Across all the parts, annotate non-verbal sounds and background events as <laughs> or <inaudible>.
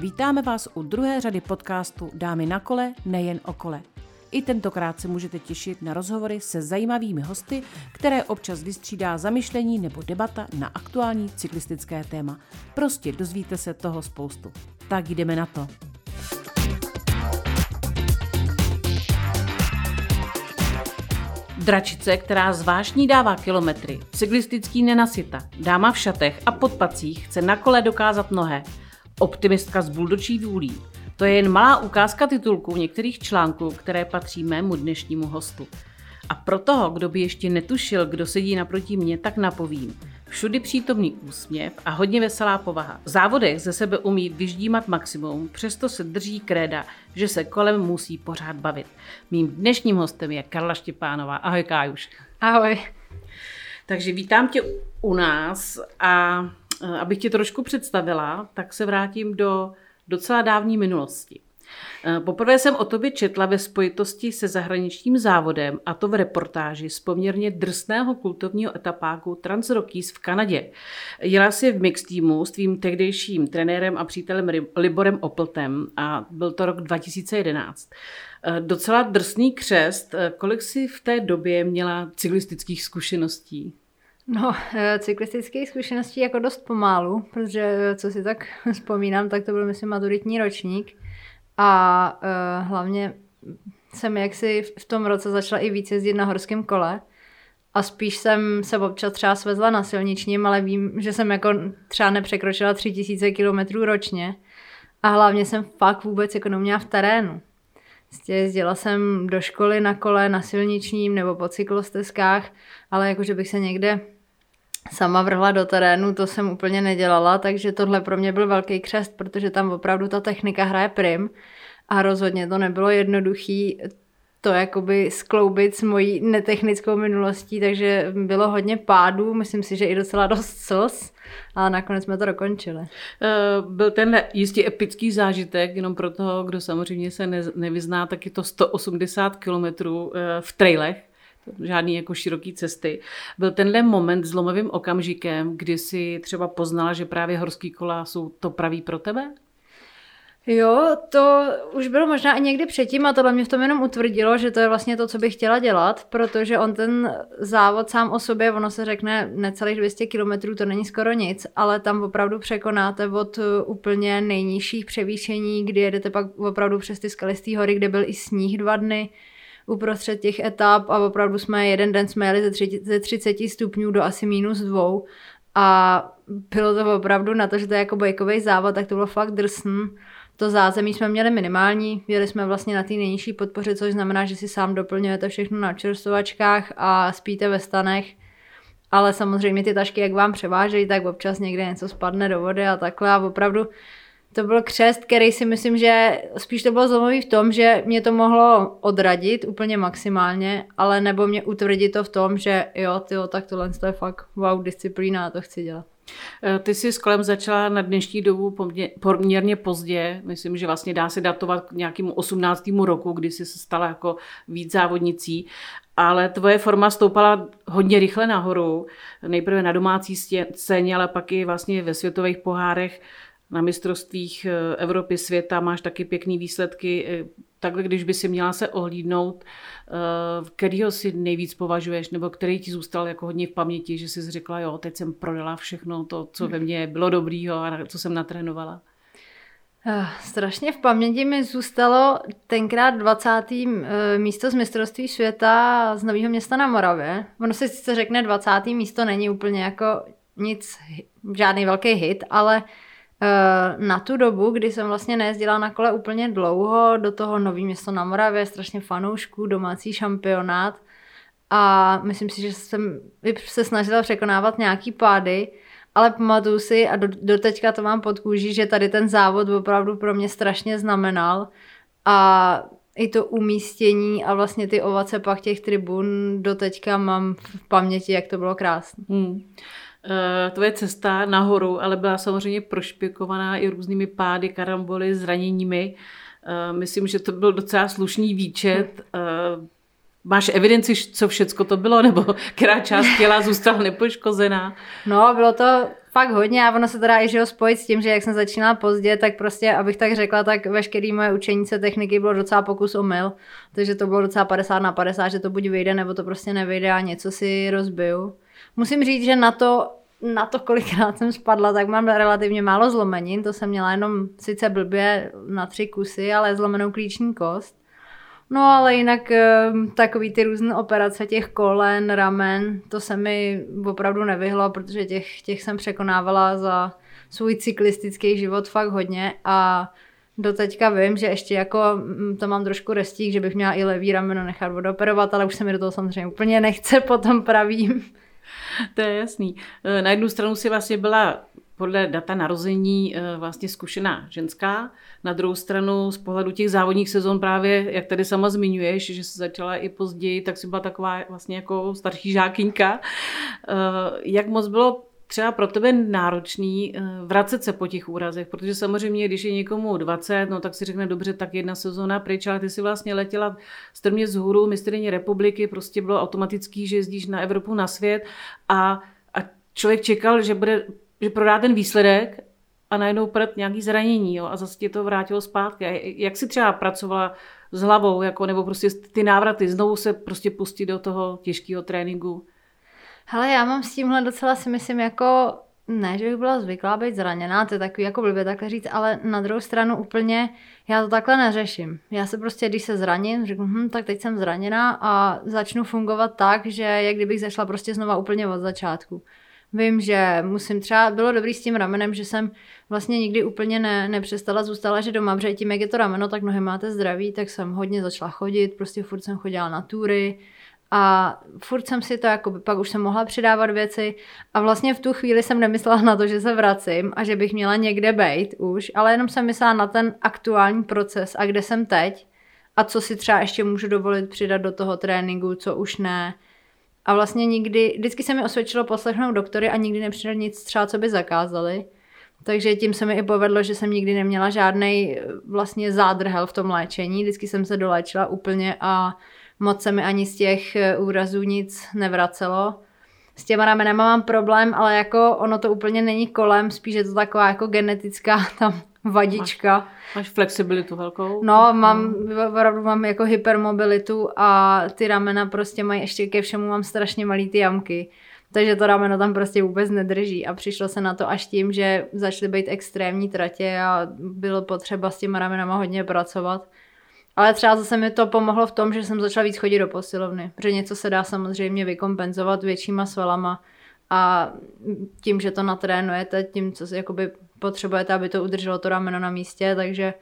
Vítáme vás u druhé řady podcastu Dámy na kole, nejen o kole. I tentokrát se můžete těšit na rozhovory se zajímavými hosty, které občas vystřídá zamyšlení nebo debata na aktuální cyklistické téma. Prostě dozvíte se toho spoustu. Tak jdeme na to. Dračice, která zvážní dává kilometry, cyklistický nenasyta, dáma v šatech a podpacích chce na kole dokázat mnohé. Optimistka s buldočí vůlí. To je jen malá ukázka titulků některých článků, které patří mému dnešnímu hostu. A pro toho, kdo by ještě netušil, kdo sedí naproti mě, tak napovím. Všudy přítomný úsměv a hodně veselá povaha. V závodech ze sebe umí vyždímat maximum, přesto se drží kréda, že se kolem musí pořád bavit. Mým dnešním hostem je Karla Štěpánová. Ahoj Kájuš. Ahoj. Takže vítám tě u nás a abych tě trošku představila, tak se vrátím do docela dávní minulosti. Eh, poprvé jsem o tobě četla ve spojitosti se zahraničním závodem, a to v reportáži z poměrně drsného kultovního etapáku Transrockies v Kanadě. Jela si v mix týmu s tvým tehdejším trenérem a přítelem Liborem Opltem a byl to rok 2011. Eh, docela drsný křest. Eh, kolik si v té době měla cyklistických zkušeností? No, cyklistických zkušeností jako dost pomálu, protože co si tak <laughs> vzpomínám, tak to byl myslím maturitní ročník. A uh, hlavně jsem jaksi v tom roce začala i víc jezdit na horském kole. A spíš jsem se občas třeba svezla na silničním, ale vím, že jsem jako třeba nepřekročila 3000 km ročně. A hlavně jsem fakt vůbec jako neměla v terénu. Prostě jezdila jsem do školy na kole, na silničním nebo po cyklostezkách, ale jakože bych se někde sama vrhla do terénu, to jsem úplně nedělala, takže tohle pro mě byl velký křest, protože tam opravdu ta technika hraje prim a rozhodně to nebylo jednoduchý to jakoby skloubit s mojí netechnickou minulostí, takže bylo hodně pádů, myslím si, že i docela dost slz, ale nakonec jsme to dokončili. Eh, byl ten jistě epický zážitek, jenom pro toho, kdo samozřejmě se nevyzná, tak je to 180 kilometrů eh, v trailech, žádný jako široký cesty. Byl tenhle moment zlomovým okamžikem, kdy si třeba poznala, že právě horský kola jsou to pravý pro tebe? Jo, to už bylo možná i někdy předtím a tohle mě v tom jenom utvrdilo, že to je vlastně to, co bych chtěla dělat, protože on ten závod sám o sobě, ono se řekne necelých 200 kilometrů, to není skoro nic, ale tam opravdu překonáte od úplně nejnižších převýšení, kdy jedete pak opravdu přes ty skalistý hory, kde byl i sníh dva dny, uprostřed těch etap a opravdu jsme jeden den jsme jeli ze, 30, ze 30 stupňů do asi minus dvou a bylo to opravdu na to, že to je jako bajkový závod, tak to bylo fakt drsný. To zázemí jsme měli minimální, jeli jsme vlastně na té nejnižší podpoře, což znamená, že si sám doplňujete všechno na čerstovačkách a spíte ve stanech. Ale samozřejmě ty tašky, jak vám převážejí, tak občas někde něco spadne do vody a takhle a opravdu to byl křest, který si myslím, že spíš to bylo zlomový v tom, že mě to mohlo odradit úplně maximálně, ale nebo mě utvrdit to v tom, že jo, tyjo, tak tohle je fakt wow disciplína a to chci dělat. Eh, ty jsi s kolem začala na dnešní dobu poměrně pozdě, myslím, že vlastně dá se datovat k nějakému 18. roku, kdy jsi se stala jako víc závodnicí, ale tvoje forma stoupala hodně rychle nahoru, nejprve na domácí scéně, ale pak i vlastně ve světových pohárech na mistrovstvích eh, Evropy, světa, máš taky pěkný výsledky. Eh, takhle, když by si měla se ohlídnout, eh, kterýho si nejvíc považuješ, nebo který ti zůstal jako hodně v paměti, že jsi řekla, jo, teď jsem prodala všechno to, co ve mně bylo dobrýho a co jsem natrénovala. Strašně v paměti mi zůstalo tenkrát 20. místo z mistrovství světa z Nového města na Moravě. Ono se sice řekne 20. místo, není úplně jako nic, žádný velký hit, ale Eh, na tu dobu, kdy jsem vlastně nejezdila na kole úplně dlouho, do toho Nový město na Moravě, strašně fanoušků, domácí šampionát a myslím si, že jsem se snažila překonávat nějaký pády, ale pamatuju si a do, do teďka to mám pod kůží, že tady ten závod opravdu pro mě strašně znamenal a i to umístění a vlastně ty ovace pak těch tribun do teďka mám v paměti, jak to bylo krásné. Hmm. Eh, tvoje cesta nahoru, ale byla samozřejmě prošpikovaná i různými pády, karamboly, zraněními. Eh, myslím, že to byl docela slušný výčet. Eh, máš evidenci, co všecko to bylo, nebo <laughs> která část těla zůstala nepoškozená? No, bylo to fakt hodně a ono se teda i že spojit s tím, že jak jsem začínala pozdě, tak prostě, abych tak řekla, tak veškerý moje učení se techniky bylo docela pokus o mil, takže to bylo docela 50 na 50, že to buď vyjde, nebo to prostě nevyjde a něco si rozbiju. Musím říct, že na to, na to, kolikrát jsem spadla, tak mám relativně málo zlomenin. To jsem měla jenom sice blbě na tři kusy, ale zlomenou klíční kost. No ale jinak ehm, takový ty různé operace těch kolen, ramen, to se mi opravdu nevyhlo, protože těch, těch jsem překonávala za svůj cyklistický život fakt hodně a Doteďka vím, že ještě jako mm, to mám trošku restík, že bych měla i levý rameno nechat odoperovat, ale už se mi do toho samozřejmě úplně nechce <laughs> potom pravým. <laughs> To je jasný. E, na jednu stranu si vlastně byla podle data narození e, vlastně zkušená ženská. Na druhou stranu z pohledu těch závodních sezon právě, jak tady sama zmiňuješ, že se začala i později, tak si byla taková vlastně jako starší žákyňka. E, jak moc bylo třeba pro tebe náročný vracet se po těch úrazech, protože samozřejmě, když je někomu 20, no tak si řekne dobře, tak jedna sezóna pryč, ale ty si vlastně letěla strmě z hůru mistrně republiky, prostě bylo automatický, že jezdíš na Evropu, na svět a, a člověk čekal, že bude že prodá ten výsledek a najednou prd nějaký zranění jo, a zase tě to vrátilo zpátky. A jak si třeba pracovala s hlavou, jako, nebo prostě ty návraty, znovu se prostě pustit do toho těžkého tréninku? Hele, já mám s tímhle docela si myslím jako, ne, že bych byla zvyklá být zraněná, to je takový jako blbě takhle říct, ale na druhou stranu úplně já to takhle neřeším. Já se prostě, když se zraním, řeknu, hm, tak teď jsem zraněná a začnu fungovat tak, že jak kdybych zašla prostě znova úplně od začátku. Vím, že musím třeba, bylo dobrý s tím ramenem, že jsem vlastně nikdy úplně ne, nepřestala, zůstala, že doma, protože tím, jak je to rameno, tak nohy máte zdraví, tak jsem hodně začala chodit, prostě furt jsem chodila na tury, a furt jsem si to, jako pak už jsem mohla přidávat věci a vlastně v tu chvíli jsem nemyslela na to, že se vracím a že bych měla někde být už, ale jenom jsem myslela na ten aktuální proces a kde jsem teď a co si třeba ještě můžu dovolit přidat do toho tréninku, co už ne. A vlastně nikdy, vždycky se mi osvědčilo poslechnout doktory a nikdy nepřidat nic třeba, co by zakázali. Takže tím se mi i povedlo, že jsem nikdy neměla žádný vlastně zádrhel v tom léčení. Vždycky jsem se doléčila úplně a moc se mi ani z těch eh, úrazů nic nevracelo. S těma ramenama mám problém, ale jako ono to úplně není kolem, spíš je to taková jako genetická <laughs> tam vadička. Máš, máš flexibilitu velkou? No, mám, opravdu mám jako hypermobilitu a ty ramena prostě mají ještě ke všemu mám strašně malý ty jamky. Takže to rameno tam prostě vůbec nedrží a přišlo se na to až tím, že začaly být extrémní tratě a bylo potřeba s těma ramenama hodně pracovat. Ale třeba zase mi to pomohlo v tom, že jsem začala víc chodit do posilovny, protože něco se dá samozřejmě vykompenzovat většíma svalama a tím, že to natrénujete, tím, co si jakoby potřebujete, aby to udrželo to rameno na místě, takže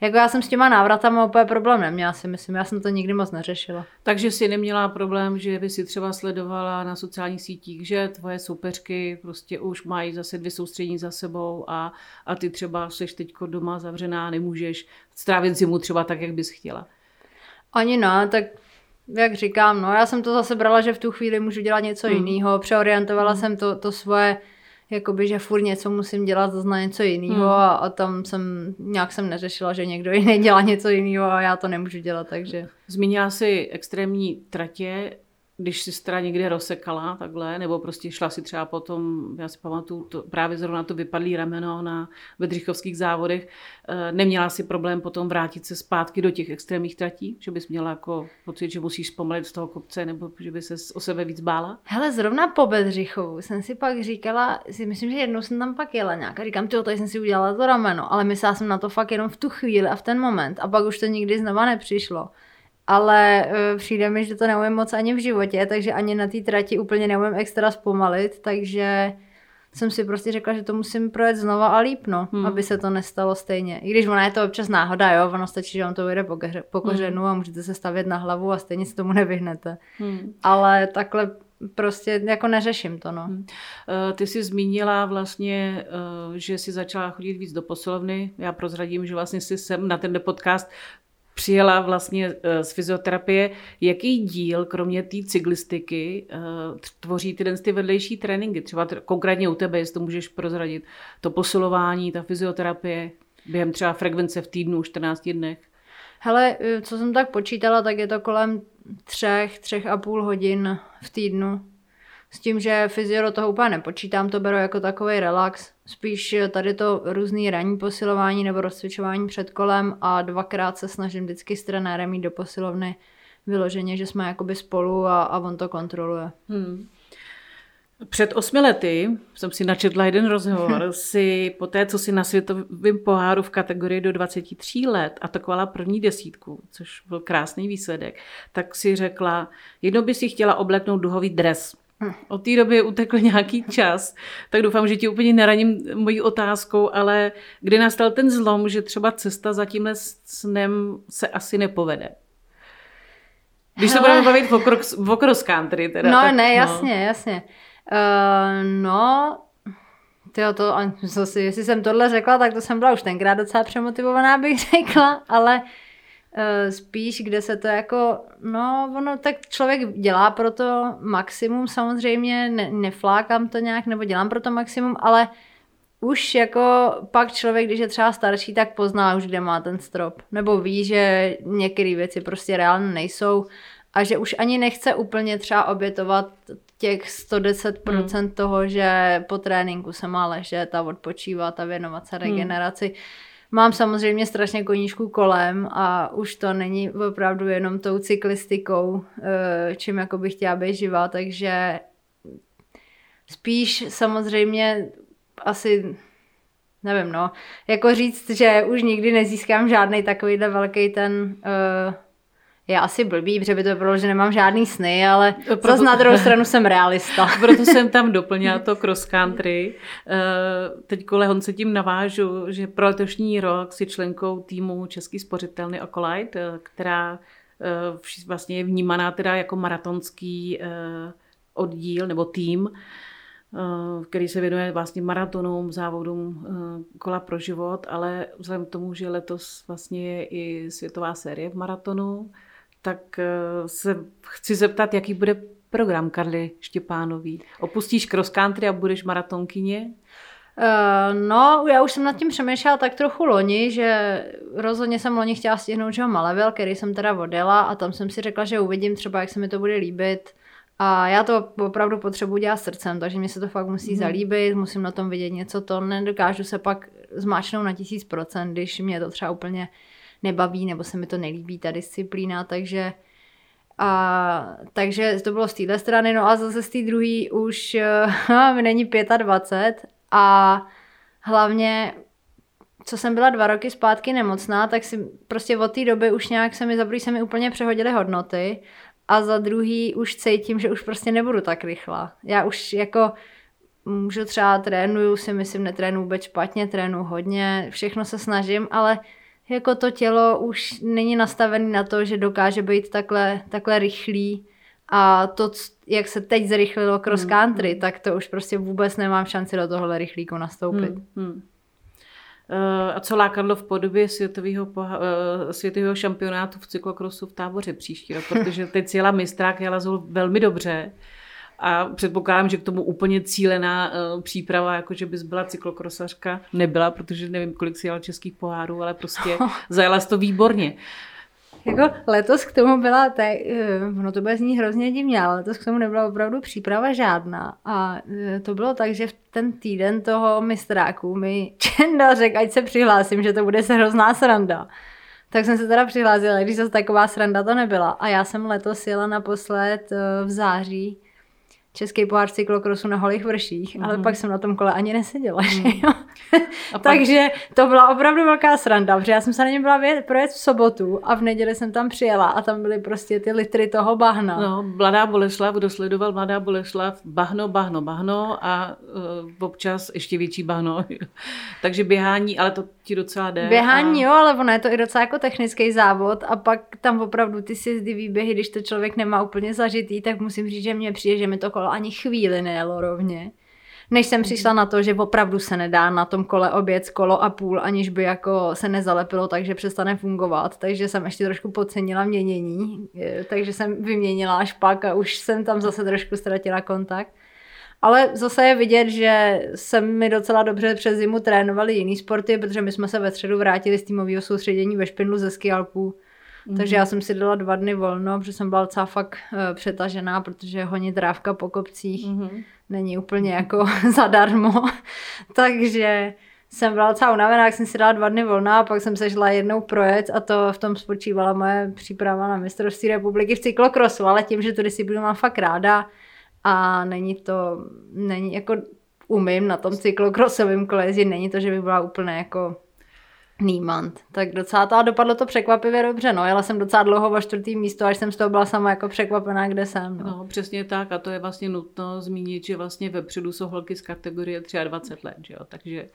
jako já jsem s těma návratama úplně problém neměla si myslím, já jsem to nikdy moc neřešila. Takže si neměla problém, že by si třeba sledovala na sociálních sítích, že tvoje soupeřky prostě už mají zase dvě soustřední za sebou a, a ty třeba jsi teď doma zavřená, nemůžeš strávit zimu třeba tak, jak bys chtěla. Ani ne, tak jak říkám, no já jsem to zase brala, že v tu chvíli můžu dělat něco mm. jiného, přeorientovala mm. jsem to, to svoje jakoby, že furt něco musím dělat zase něco jiného hmm. a, a tam jsem, nějak jsem neřešila, že někdo jiný dělá něco jiného a já to nemůžu dělat, takže. Zmínila si extrémní tratě, když teda někde rozsekala takhle, nebo prostě šla si třeba potom, já si pamatuju, to, právě zrovna to vypadlý rameno na Bedřichovských závodech, eh, neměla si problém potom vrátit se zpátky do těch extrémních tratí, že bys měla jako pocit, že musíš zpomalit z toho kopce, nebo že by se o sebe víc bála? Hele, zrovna po Bedřichovu jsem si pak říkala, si myslím, že jednou jsem tam pak jela nějak a říkám, ty tady jsem si udělala to rameno, ale myslela jsem na to fakt jenom v tu chvíli a v ten moment a pak už to nikdy znova nepřišlo ale uh, přijde mi, že to neumím moc ani v životě, takže ani na té trati úplně neumím extra zpomalit, takže jsem si prostě řekla, že to musím projet znova a líp, no, hmm. aby se to nestalo stejně. I když ona je to občas náhoda, jo, ono stačí, že vám to vyjde po, keře, po hmm. kořenu hmm. a můžete se stavět na hlavu a stejně se tomu nevyhnete. Hmm. Ale takhle prostě jako neřeším to, no. Hmm. Eh, ty jsi zmínila vlastně, eh, že jsi začala chodit víc do posilovny. Já prozradím, že vlastně jsi sem na ten podcast přijela vlastně eh, z fyzioterapie. Jaký díl, kromě té cyklistiky, eh, tvoří ty, ty vedlejší tréninky? Třeba konkrétně u tebe, jestli to můžeš prozradit, to posilování, ta fyzioterapie během třeba frekvence v týdnu, 14 dnech? Hele, eh, co jsem tak počítala, tak je to kolem třech, třech a půl hodin v týdnu. S tím, že fyzio do toho úplně nepočítám, to beru jako takový relax. Spíš tady to různý ranní posilování nebo rozcvičování před kolem a dvakrát se snažím vždycky s trenérem jít do posilovny vyloženě, že jsme jakoby spolu a, a on to kontroluje. Hmm. Před osmi lety jsem si načetla jeden rozhovor, <laughs> si po té, co si na světovém poháru v kategorii do 23 let atakovala první desítku, což byl krásný výsledek, tak si řekla, jednou by si chtěla obleknout duhový dres. Od té doby utekl nějaký čas, tak doufám, že ti úplně neraním mojí otázkou, ale kdy nastal ten zlom, že třeba cesta za tímhle snem se asi nepovede? Když se budeme bavit o cross country teda. No tak, ne, jasně, no. jasně. Uh, no, tyjo, to, si, jestli jsem tohle řekla, tak to jsem byla už tenkrát docela přemotivovaná, bych řekla, ale uh, spíš, kde se to jako, no, ono tak člověk dělá pro to maximum samozřejmě, ne, neflákám to nějak, nebo dělám pro to maximum, ale už jako pak člověk, když je třeba starší, tak pozná už, kde má ten strop. Nebo ví, že některé věci prostě reálně nejsou a že už ani nechce úplně třeba obětovat těch 110% hmm. toho, že po tréninku se má ležet a odpočívat a věnovat se hmm. regeneraci. Hmm. Mám samozřejmě strašně koníčku kolem a už to není opravdu jenom tou cyklistikou, eh, čím jako bych chtěla být živá, takže spíš samozřejmě asi nevím, no, jako říct, že už nikdy nezískám žádný takovýhle velký ten uh, je asi blbý, protože by to bylo, že nemám žádný sny, ale Proto... zase na druhou stranu jsem realista. <laughs> Proto jsem tam doplnila to cross country. Eh, teď kole se tím navážu, že pro letošní rok si členkou týmu Český spořitelný Okolite, eh, která eh, vlastně je vnímaná teda jako maratonský oddíl nebo tým, který se věnuje vlastně maratonům, závodům kola pro život, ale vzhledem k tomu, že letos vlastně je i světová série v maratonu, tak eh, se chci zeptat, jaký bude program Karly Štěpánový. Opustíš cross country a budeš maratonkyně? Uh, no, já už jsem nad tím přemýšlela tak trochu loni, že rozhodně jsem loni chtěla stihnout že Malevil, který jsem teda vodila a tam jsem si řekla, že uvidím třeba, jak se mi to bude líbit. A já to opravdu potřebuji dělat srdcem, takže mi se to fakt musí mm. zalíbit, musím na tom vidět něco, to nedokážu se pak zmáčknout na tisíc procent, když mě to třeba úplně nebaví nebo se mi to nelíbí, ta disciplína, takže a, takže to bylo z téhle strany, no a zase z té druhé už <laughs> mi není 25 a hlavně co jsem byla dva roky zpátky nemocná, tak si prostě od té doby už nějak se mi za se mi úplně přehodily hodnoty a za druhý už cítím, že už prostě nebudu tak rychlá. Já už jako můžu třeba trénuju, si myslím, netrénu vůbec špatně, trénu hodně, všechno se snažím, ale jako to tělo už není nastavené na to, že dokáže být takhle, takhle rychlý a to, jak se teď zrychlilo cross hmm, country, hmm. tak to už prostě vůbec nemám šanci do tohohle rychlíku nastoupit. Hmm, hmm. Uh, a co lákadlo v podobě světového, uh, světového šampionátu v cyklokrosu v táboře příští rok, protože <laughs> teď jela mistrák, jela velmi dobře. A předpokládám, že k tomu úplně cílená uh, příprava, jako že bys byla cyklokrosařka, nebyla, protože nevím, kolik si jela českých pohárů, ale prostě <laughs> zajela to výborně. Jako letos k tomu byla, te, uh, no to bude znít hrozně divně, ale letos k tomu nebyla opravdu příprava žádná. A uh, to bylo tak, že v ten týden toho mistráku mi <laughs> Čenda řekl, ať se přihlásím, že to bude se hrozná sranda. Tak jsem se teda přihlásila, když zase taková sranda to nebyla. A já jsem letos jela naposled v září český pohár cyklokrosu na holých vrších, mm-hmm. ale mhm. pak jsem na tom kole ani neseděla. Mm. Že jo? A <laughs> pak... Takže to byla opravdu velká sranda, protože já jsem se na něm byla věd, projet v sobotu a v neděli jsem tam přijela a tam byly prostě ty litry toho bahna. No, Mladá Boleslav, kdo sledoval Mladá Boleslav, bahno, bahno, bahno a uh, občas ještě větší bahno. <laughs> Takže běhání, ale to ti docela jde. Běhání a... jo, ale ono je to i docela jako technický závod a pak tam opravdu ty sjezdy výběhy, když to člověk nemá úplně zažitý, tak musím říct, že mě přijde, že mi to kolo ani chvíli nejelo rovně. Než jsem přišla na to, že opravdu se nedá na tom kole obět kolo a půl, aniž by jako se nezalepilo, takže přestane fungovat. Takže jsem ještě trošku podcenila měnění, takže jsem vyměnila až pak a už jsem tam zase trošku ztratila kontakt. Ale zase je vidět, že se mi docela dobře přes zimu trénovali jiný sporty, protože my jsme se ve středu vrátili z týmového soustředění ve Špindlu ze skialpů Mm. Takže já jsem si dala dva dny volno, protože jsem byla docela fakt uh, přetažená, protože honit drávka po kopcích mm. není úplně jako <laughs> zadarmo. <laughs> Takže jsem byla docela unavená, jak jsem si dala dva dny volna a pak jsem se šla jednou projet a to v tom spočívala moje příprava na mistrovství republiky v cyklokrosu, ale tím, že tu disciplínu mám fakt ráda a není to, není jako umím na tom cyklokrosovém kole jezdit, není to, že by byla úplně jako Nímant. Tak docela to dopadlo to překvapivě dobře, no. Jela jsem docela dlouho o čtvrtý místo, až jsem z toho byla sama jako překvapená, kde jsem. No. no přesně tak a to je vlastně nutno zmínit, že vlastně vepředu jsou holky z kategorie 23 let, že jo? takže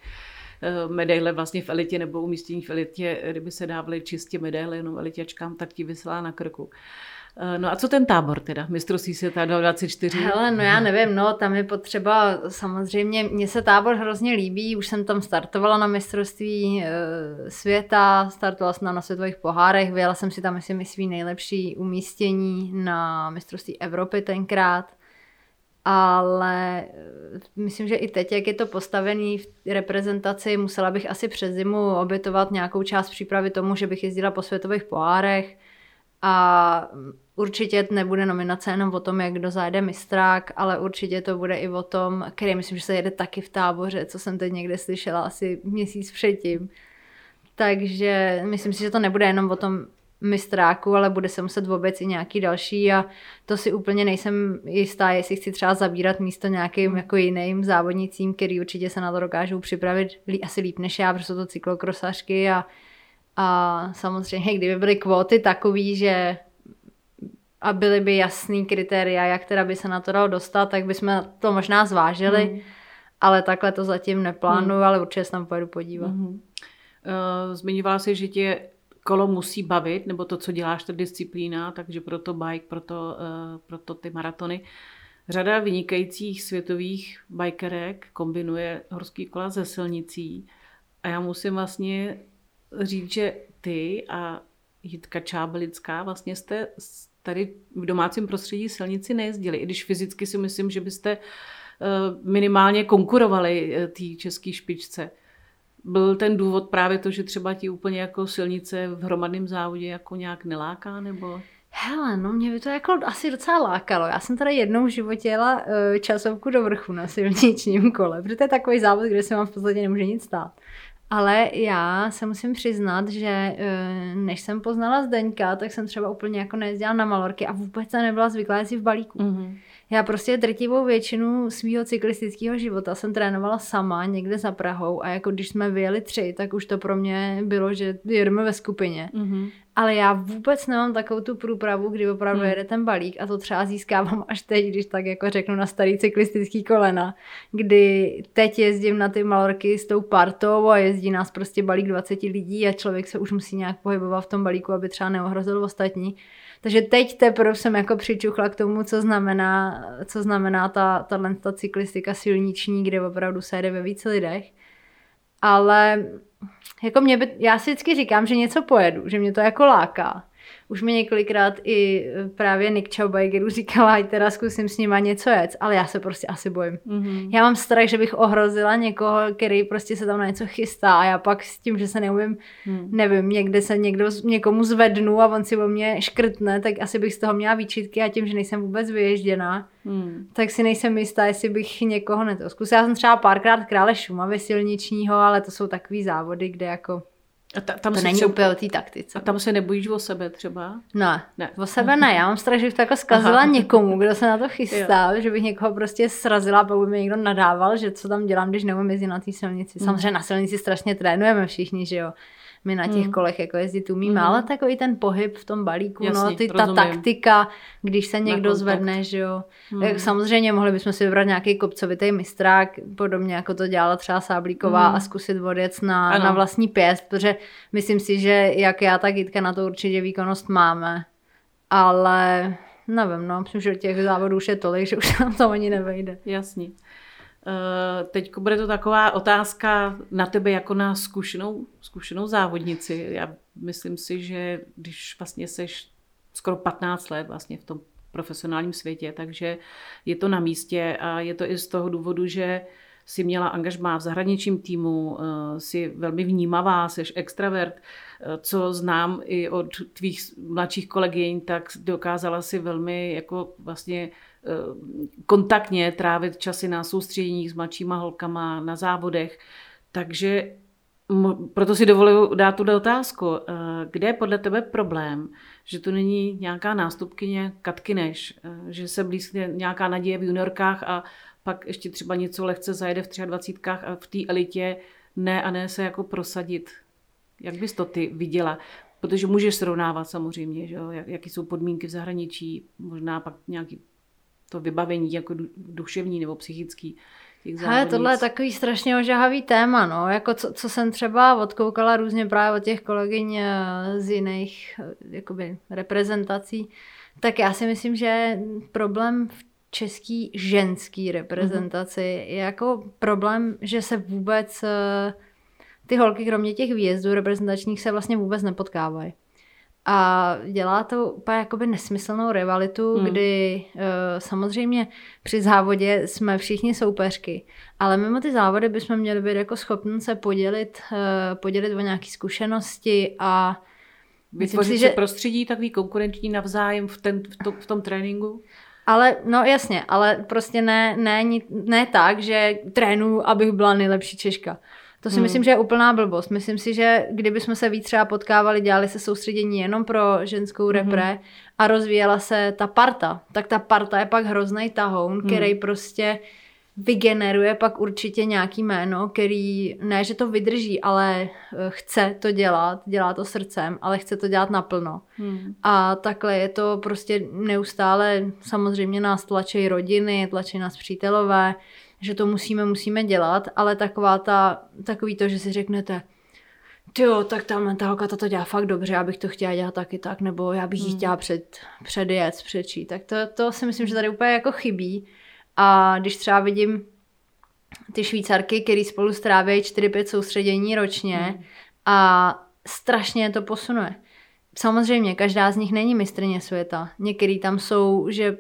eh, medaile vlastně v elitě nebo umístění v elitě, kdyby se dávaly čistě medaile jenom elitiačkám, tak ti vyslá na krku. Eh, no a co ten tábor teda, mistrovství světa 24? Hele, no já nevím, no tam je potřeba, samozřejmě, mně se tábor hrozně líbí, už jsem tam startovala na mistrovství e, světa, startovala jsem na světových pohárech, vyjela jsem si tam, myslím, svý nejlepší umístění na mistrovství Evropy tenkrát, ale eh, myslím, že i teď, jak je to postavený v reprezentaci, musela bych asi přes zimu obětovat nějakou část přípravy tomu, že bych jezdila po světových pohárech, a určitě nebude nominace jenom o tom, jak kdo zajde mistrák, ale určitě to bude i o tom, který myslím, že se jede taky v táboře, co jsem teď někde slyšela asi měsíc předtím. Takže myslím si, že to nebude jenom o tom mistráku, ale bude se muset vůbec i nějaký další a to si úplně nejsem jistá, jestli chci třeba zabírat místo nějakým jako jiným závodnicím, který určitě se na to dokážou připravit asi líp než já, protože jsou to cyklokrosařky a a samozřejmě, kdyby byly kvóty takový, že a byly by jasný kritéria, jak teda by se na to dalo dostat, tak bychom to možná zvážili, mm. ale takhle to zatím neplánuju, mm. ale určitě se tam pojedu podívat. Mm. Uh, zmiňovala jsi, že tě kolo musí bavit, nebo to, co děláš, ta disciplína, takže proto bike, proto, uh, proto ty maratony. Řada vynikajících světových bikerek kombinuje horský kola ze silnicí a já musím vlastně říct, že ty a Jitka Čábelická vlastně jste tady v domácím prostředí silnici nejezdili, i když fyzicky si myslím, že byste eh, minimálně konkurovali eh, té české špičce. Byl ten důvod právě to, že třeba ti úplně jako silnice v hromadném závodě jako nějak neláká, nebo... Hele, no mě by to jako asi docela lákalo. Já jsem tady jednou v životě jela uh, časovku do vrchu na silničním kole, protože to je takový závod, kde se vám v podstatě nemůže nic stát. Ale já se musím přiznat, že eh, než jsem poznala Zdeňka, tak jsem třeba úplně jako nejezdila na Malorky a vůbec jsem nebyla zvyklá jezdit v balíku. Mm-hmm. Já prostě drtivou většinu svého cyklistického života jsem trénovala sama někde za Prahou a jako když jsme vyjeli tři, tak už to pro mě bylo, že jedeme ve skupině. Mm-hmm. Ale já vůbec nemám takovou tu průpravu, kdy opravdu mm. jede ten balík a to třeba získávám až teď, když tak jako řeknu na starý cyklistický kolena, kdy teď jezdím na ty malorky s tou partou a jezdí nás prostě balík 20 lidí a člověk se už musí nějak pohybovat v tom balíku, aby třeba neohrozil ostatní. Takže teď teprve jsem jako přičuchla k tomu, co znamená, co znamená ta, ta, ta cyklistika silniční, kde opravdu se jede ve více lidech. Ale jako mě by, já si vždycky říkám, že něco pojedu, že mě to jako láká. Už mi několikrát i e, právě Nick Chaubageru říkala, ať teda zkusím s nima něco jet, ale já se prostě asi bojím. Mm-hmm. Já mám strach, že bych ohrozila někoho, který prostě se tam na něco chystá a já pak s tím, že se neumím, mm. nevím, někde se někdo, někomu zvednu a on si o mě škrtne, tak asi bych z toho měla výčitky a tím, že nejsem vůbec vyježděná, mm. tak si nejsem jistá, jestli bych někoho neto. Zkusila jsem třeba párkrát krále Šumavy silničního, ale to jsou takový závody, kde jako a ta, tam to není třeba... úplně o té taktice. A tam se nebojíš o sebe třeba? Ne, ne. o sebe ne. Já mám strach, že bych to jako zkazila Aha. někomu, kdo se na to chystá, jo. že bych někoho prostě srazila, pokud by někdo nadával, že co tam dělám, když neumím jezdit na té silnici. Mm. Samozřejmě na silnici strašně trénujeme všichni, že jo my na těch hmm. kolech jako jezdit umíme, hmm. ale takový ten pohyb v tom balíku, no, Jasně, no, ty, ta taktika, když se někdo zvedne, že jo. Hmm. Samozřejmě mohli bychom si vybrat nějaký kopcovitý mistrák, podobně jako to dělala třeba Sáblíková hmm. a zkusit vodec na, na vlastní pěst, protože myslím si, že jak já, tak Jitka na to určitě výkonnost máme, ale nevím, no, myslím, že těch závodů už je tolik, že už nám to ani nevejde. Jasně. Eh, teď bude to taková otázka na tebe jako na zkušenou, zkušenou závodnici. Já myslím si, že když vlastně seš skoro 15 let vlastně v tom profesionálním světě, takže je to na místě a je to i z toho důvodu, že si měla angažmá v zahraničním týmu, si velmi vnímavá, jsi extravert, co znám i od tvých mladších kolegyň, tak dokázala si velmi jako vlastně kontaktně trávit časy na soustředěních s mladšíma holkama, na závodech. Takže proto si dovoluji dát tu otázku. Eh, kde je podle tebe problém, že tu není nějaká nástupkyně Katky Neš, eh, že se blízkne nějaká naděje v juniorkách a pak ještě třeba něco lehce zajede v 23 a v té elitě ne a ne se jako prosadit. Jak bys to ty viděla? Protože můžeš srovnávat samozřejmě, že jo? jaký jsou podmínky v zahraničí, možná pak nějaký to vybavení jako duševní nebo psychický Hele, tohle je takový strašně ožahavý téma, no, jako co, co jsem třeba odkoukala různě právě od těch kolegyň eh, z jiných eh, jakoby reprezentací, tak já si myslím, že problém v český ženský reprezentaci mm-hmm. je jako problém, že se vůbec eh, ty holky, kromě těch výjezdů reprezentačních, se vlastně vůbec nepotkávají. A dělá to úplně jakoby nesmyslnou rivalitu, hmm. kdy uh, samozřejmě při závodě jsme všichni soupeřky, ale mimo ty závody bychom měli být jako schopni se podělit, uh, podělit o nějaké zkušenosti a Vytvořit si, že... prostředí takový konkurenční navzájem v, ten, v, to, v tom tréninku? Ale, no jasně, ale prostě ne, ne, ne tak, že trénu, abych byla nejlepší Češka. To si hmm. myslím, že je úplná blbost. Myslím si, že kdybychom se víc třeba potkávali, dělali se soustředění jenom pro ženskou hmm. repre hmm. a rozvíjela se ta parta, tak ta parta je pak hrozný tahoun, hmm. který prostě vygeneruje pak určitě nějaký jméno, který ne, že to vydrží, ale eh, chce to dělat, dělá to srdcem, ale chce to dělat naplno. Hmm. A takhle je to prostě neustále, samozřejmě nás tlačí rodiny, tlačí nás přítelové, že to musíme, musíme dělat, ale taková ta, takový to, že si řeknete, jo, tak tam ta holka to dělá fakt dobře, já bych to chtěla dělat taky tak, nebo já bych jí hmm. chtěla před, předjet, předčít. Tak to, to si myslím, že tady úplně jako chybí. A když třeba vidím ty švýcarky, které spolu strávějí 4-5 soustředění ročně hmm. a strašně to posunuje. Samozřejmě, každá z nich není mistrně světa. Některý tam jsou, že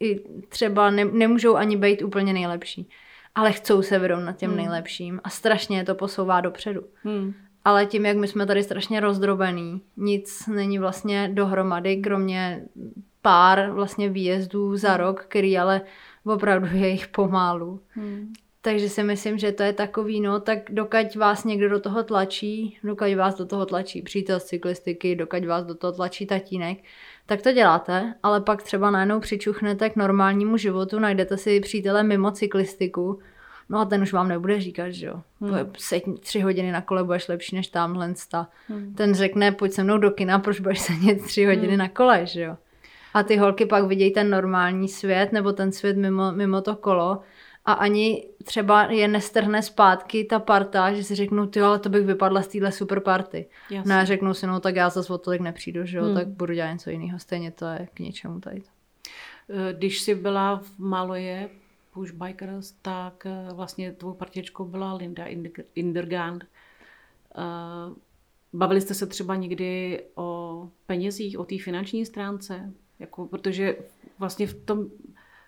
i třeba ne, nemůžou ani být úplně nejlepší, ale chcou se vyrovnat těm hmm. nejlepším a strašně to posouvá dopředu. Hmm. Ale tím, jak my jsme tady strašně rozdrobený, nic není vlastně dohromady, kromě pár vlastně výjezdů za hmm. rok, který ale opravdu je jich pomálu. Hmm. Takže si myslím, že to je takový, no, tak dokud vás někdo do toho tlačí, dokud vás do toho tlačí přítel z cyklistiky, dokud vás do toho tlačí tatínek, tak to děláte, ale pak třeba najednou přičuchnete k normálnímu životu, najdete si přítele mimo cyklistiku, no a ten už vám nebude říkat, že jo, hmm. seď tři hodiny na kole, budeš lepší než tamhle sta. Hmm. Ten řekne, pojď se mnou do kina, proč budeš sedět tři hodiny hmm. na kole, že jo. A ty holky pak vidějí ten normální svět, nebo ten svět mimo, mimo to kolo a ani třeba je nestrhne zpátky ta parta, že si řeknou, ty ale to bych vypadla z téhle super party. Jasně. No a řeknou si, no tak já zase o tolik nepřijdu, že jo, hmm. tak budu dělat něco jiného, stejně to je k něčemu tady. Eh, když jsi byla v Maloje, Push Bikers, tak eh, vlastně tvou partičkou byla Linda Indergand. Eh, bavili jste se třeba někdy o penězích, o té finanční stránce? Jako, protože vlastně v tom,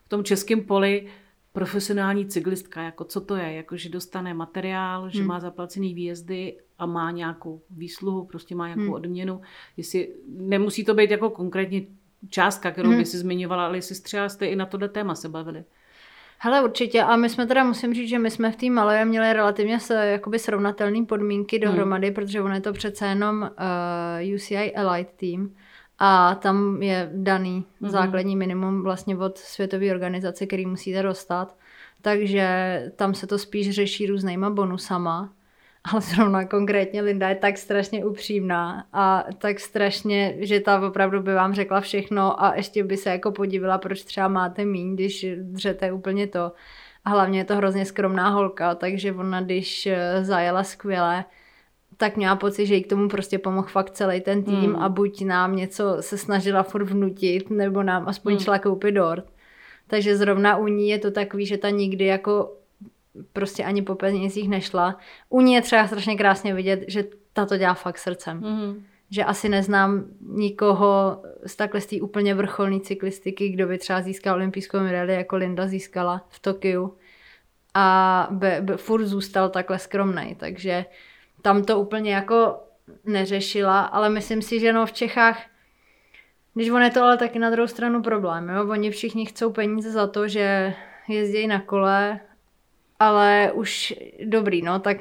v tom českém poli profesionální cyklistka, jako co to je, jako že dostane materiál, že hmm. má zaplacený výjezdy a má nějakou výsluhu, prostě má nějakou hmm. odměnu. Jestli, nemusí to být jako konkrétně částka, kterou hmm. by si zmiňovala, ale jestli třeba jste i na tohle téma se bavili. Hele, určitě. A my jsme teda, musím říct, že my jsme v té malé měli relativně s, jakoby srovnatelné podmínky dohromady, hmm. protože on je to přece jenom uh, UCI Elite Team a tam je daný mm-hmm. základní minimum vlastně od světové organizace, který musíte dostat. Takže tam se to spíš řeší různýma bonusama. <laughs> Ale zrovna konkrétně Linda je tak strašně upřímná a tak strašně, že ta opravdu by vám řekla všechno a ještě by se jako podívala, proč třeba máte míň, když dřete úplně to. A hlavně je to hrozně skromná holka, takže ona, když zajela skvěle, tak měla pocit, že jí k tomu prostě pomohl fakt celý ten tým hmm. a buď nám něco se snažila furt vnutit, nebo nám aspoň hmm. šla koupit dort. Takže zrovna u ní je to takový, že ta nikdy jako prostě ani po penězích nešla. U ní je třeba strašně krásně vidět, že ta to dělá fakt srdcem. Hmm. Že asi neznám nikoho z takhle z té úplně vrcholné cyklistiky, kdo by třeba získal olympijskou medaili, jako Linda získala v Tokiu a by, by furt zůstal takhle skromný, takže tam to úplně jako neřešila, ale myslím si, že no v Čechách, když on je to ale taky na druhou stranu problém, jo? oni všichni chcou peníze za to, že jezdí na kole, ale už dobrý, no, tak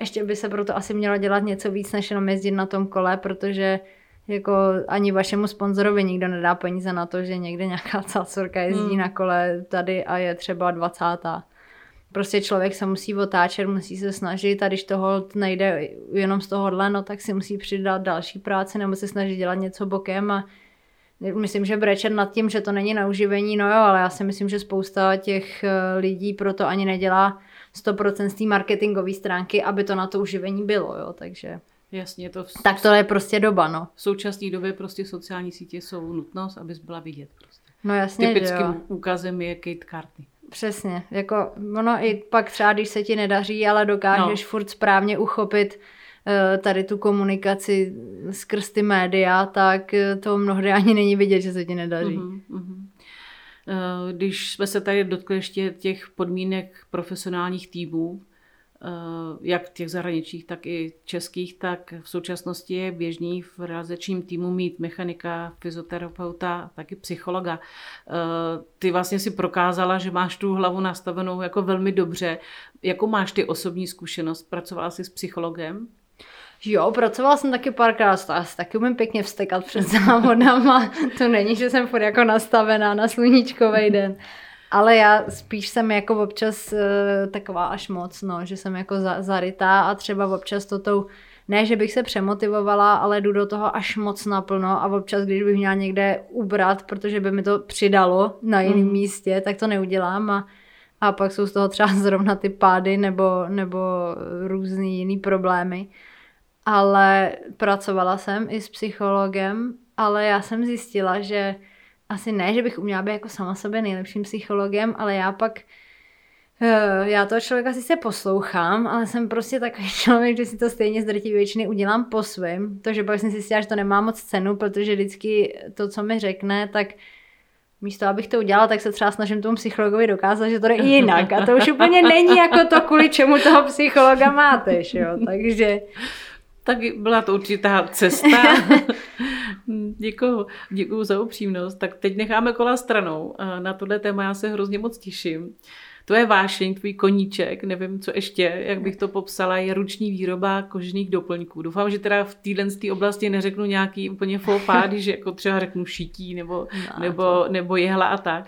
ještě by se proto asi mělo dělat něco víc, než jenom jezdit na tom kole, protože jako ani vašemu sponzorovi nikdo nedá peníze na to, že někde nějaká <laughs> cácorka jezdí hmm. na kole tady a je třeba 20. Prostě člověk se musí otáčet, musí se snažit a když toho nejde jenom z tohohle, no tak si musí přidat další práci nebo se snažit dělat něco bokem a Myslím, že brečet nad tím, že to není na uživení, no jo, ale já si myslím, že spousta těch eh, lidí proto ani nedělá 100% z té marketingové stránky, aby to na to uživení bylo, jo, takže... Jasně, to v... Tak to je prostě doba, no. V současné době prostě sociální sítě jsou nutnost, abys byla vidět prostě. No jasně, Typickým úkazem je Kate Cartney. Přesně, jako ono i pak třeba, když se ti nedaří, ale dokážeš no. furt správně uchopit Eh, tady tu komunikaci skrz ty média, tak eh, to mnohdy ani není vidět, že se ti nedaří. Uh-huh, Když jsme se tady dotkli ještě těch podmínek profesionálních týmů, jak těch zahraničních, tak i českých, tak v současnosti je běžný v realizačním týmu mít mechanika, fyzioterapeuta, taky psychologa. Ty vlastně si prokázala, že máš tu hlavu nastavenou jako velmi dobře. Jakou máš ty osobní zkušenost? Pracovala jsi s psychologem? Jo, pracovala jsem taky párkrát, to asi taky umím pěkně vstekat před závodama. <laughs> to není, že jsem furt jako nastavená na sluníčkový den. Ale já spíš jsem jako občas uh, taková až moc, no, že jsem jako za, zarytá a třeba občas to tou, ne, že bych se přemotivovala, ale jdu do toho až moc naplno a občas, když bych měla někde ubrat, protože by mi to přidalo na jiném mm. místě, tak to neudělám a, a pak jsou z toho třeba <laughs> zrovna ty pády nebo, nebo různý jiný problémy ale pracovala jsem i s psychologem, ale já jsem zjistila, že asi ne, že bych uměla být jako sama sebe nejlepším psychologem, ale já pak eh, já toho člověka sice poslouchám, ale jsem prostě takový <laughs> člověk, že si to stejně z drtí většiny udělám po svém. To, že pak jsem si zjistila, že to nemá moc cenu, protože vždycky to, co mi řekne, tak místo abych to udělala, tak se třeba snažím tomu psychologovi dokázat, že to jde i jinak. A to už úplně není jako to, kvůli čemu toho psychologa máte, jo. Takže tak byla to určitá cesta. <laughs> děkuju, děkuju za upřímnost. Tak teď necháme kola stranou. Na tohle téma já se hrozně moc těším. To je vášeň, tvůj koníček, nevím, co ještě, jak bych to popsala, je ruční výroba kožených doplňků. Doufám, že teda v téhle oblasti neřeknu nějaký úplně faux že jako třeba řeknu šití nebo, no, nebo, nebo jehla a tak.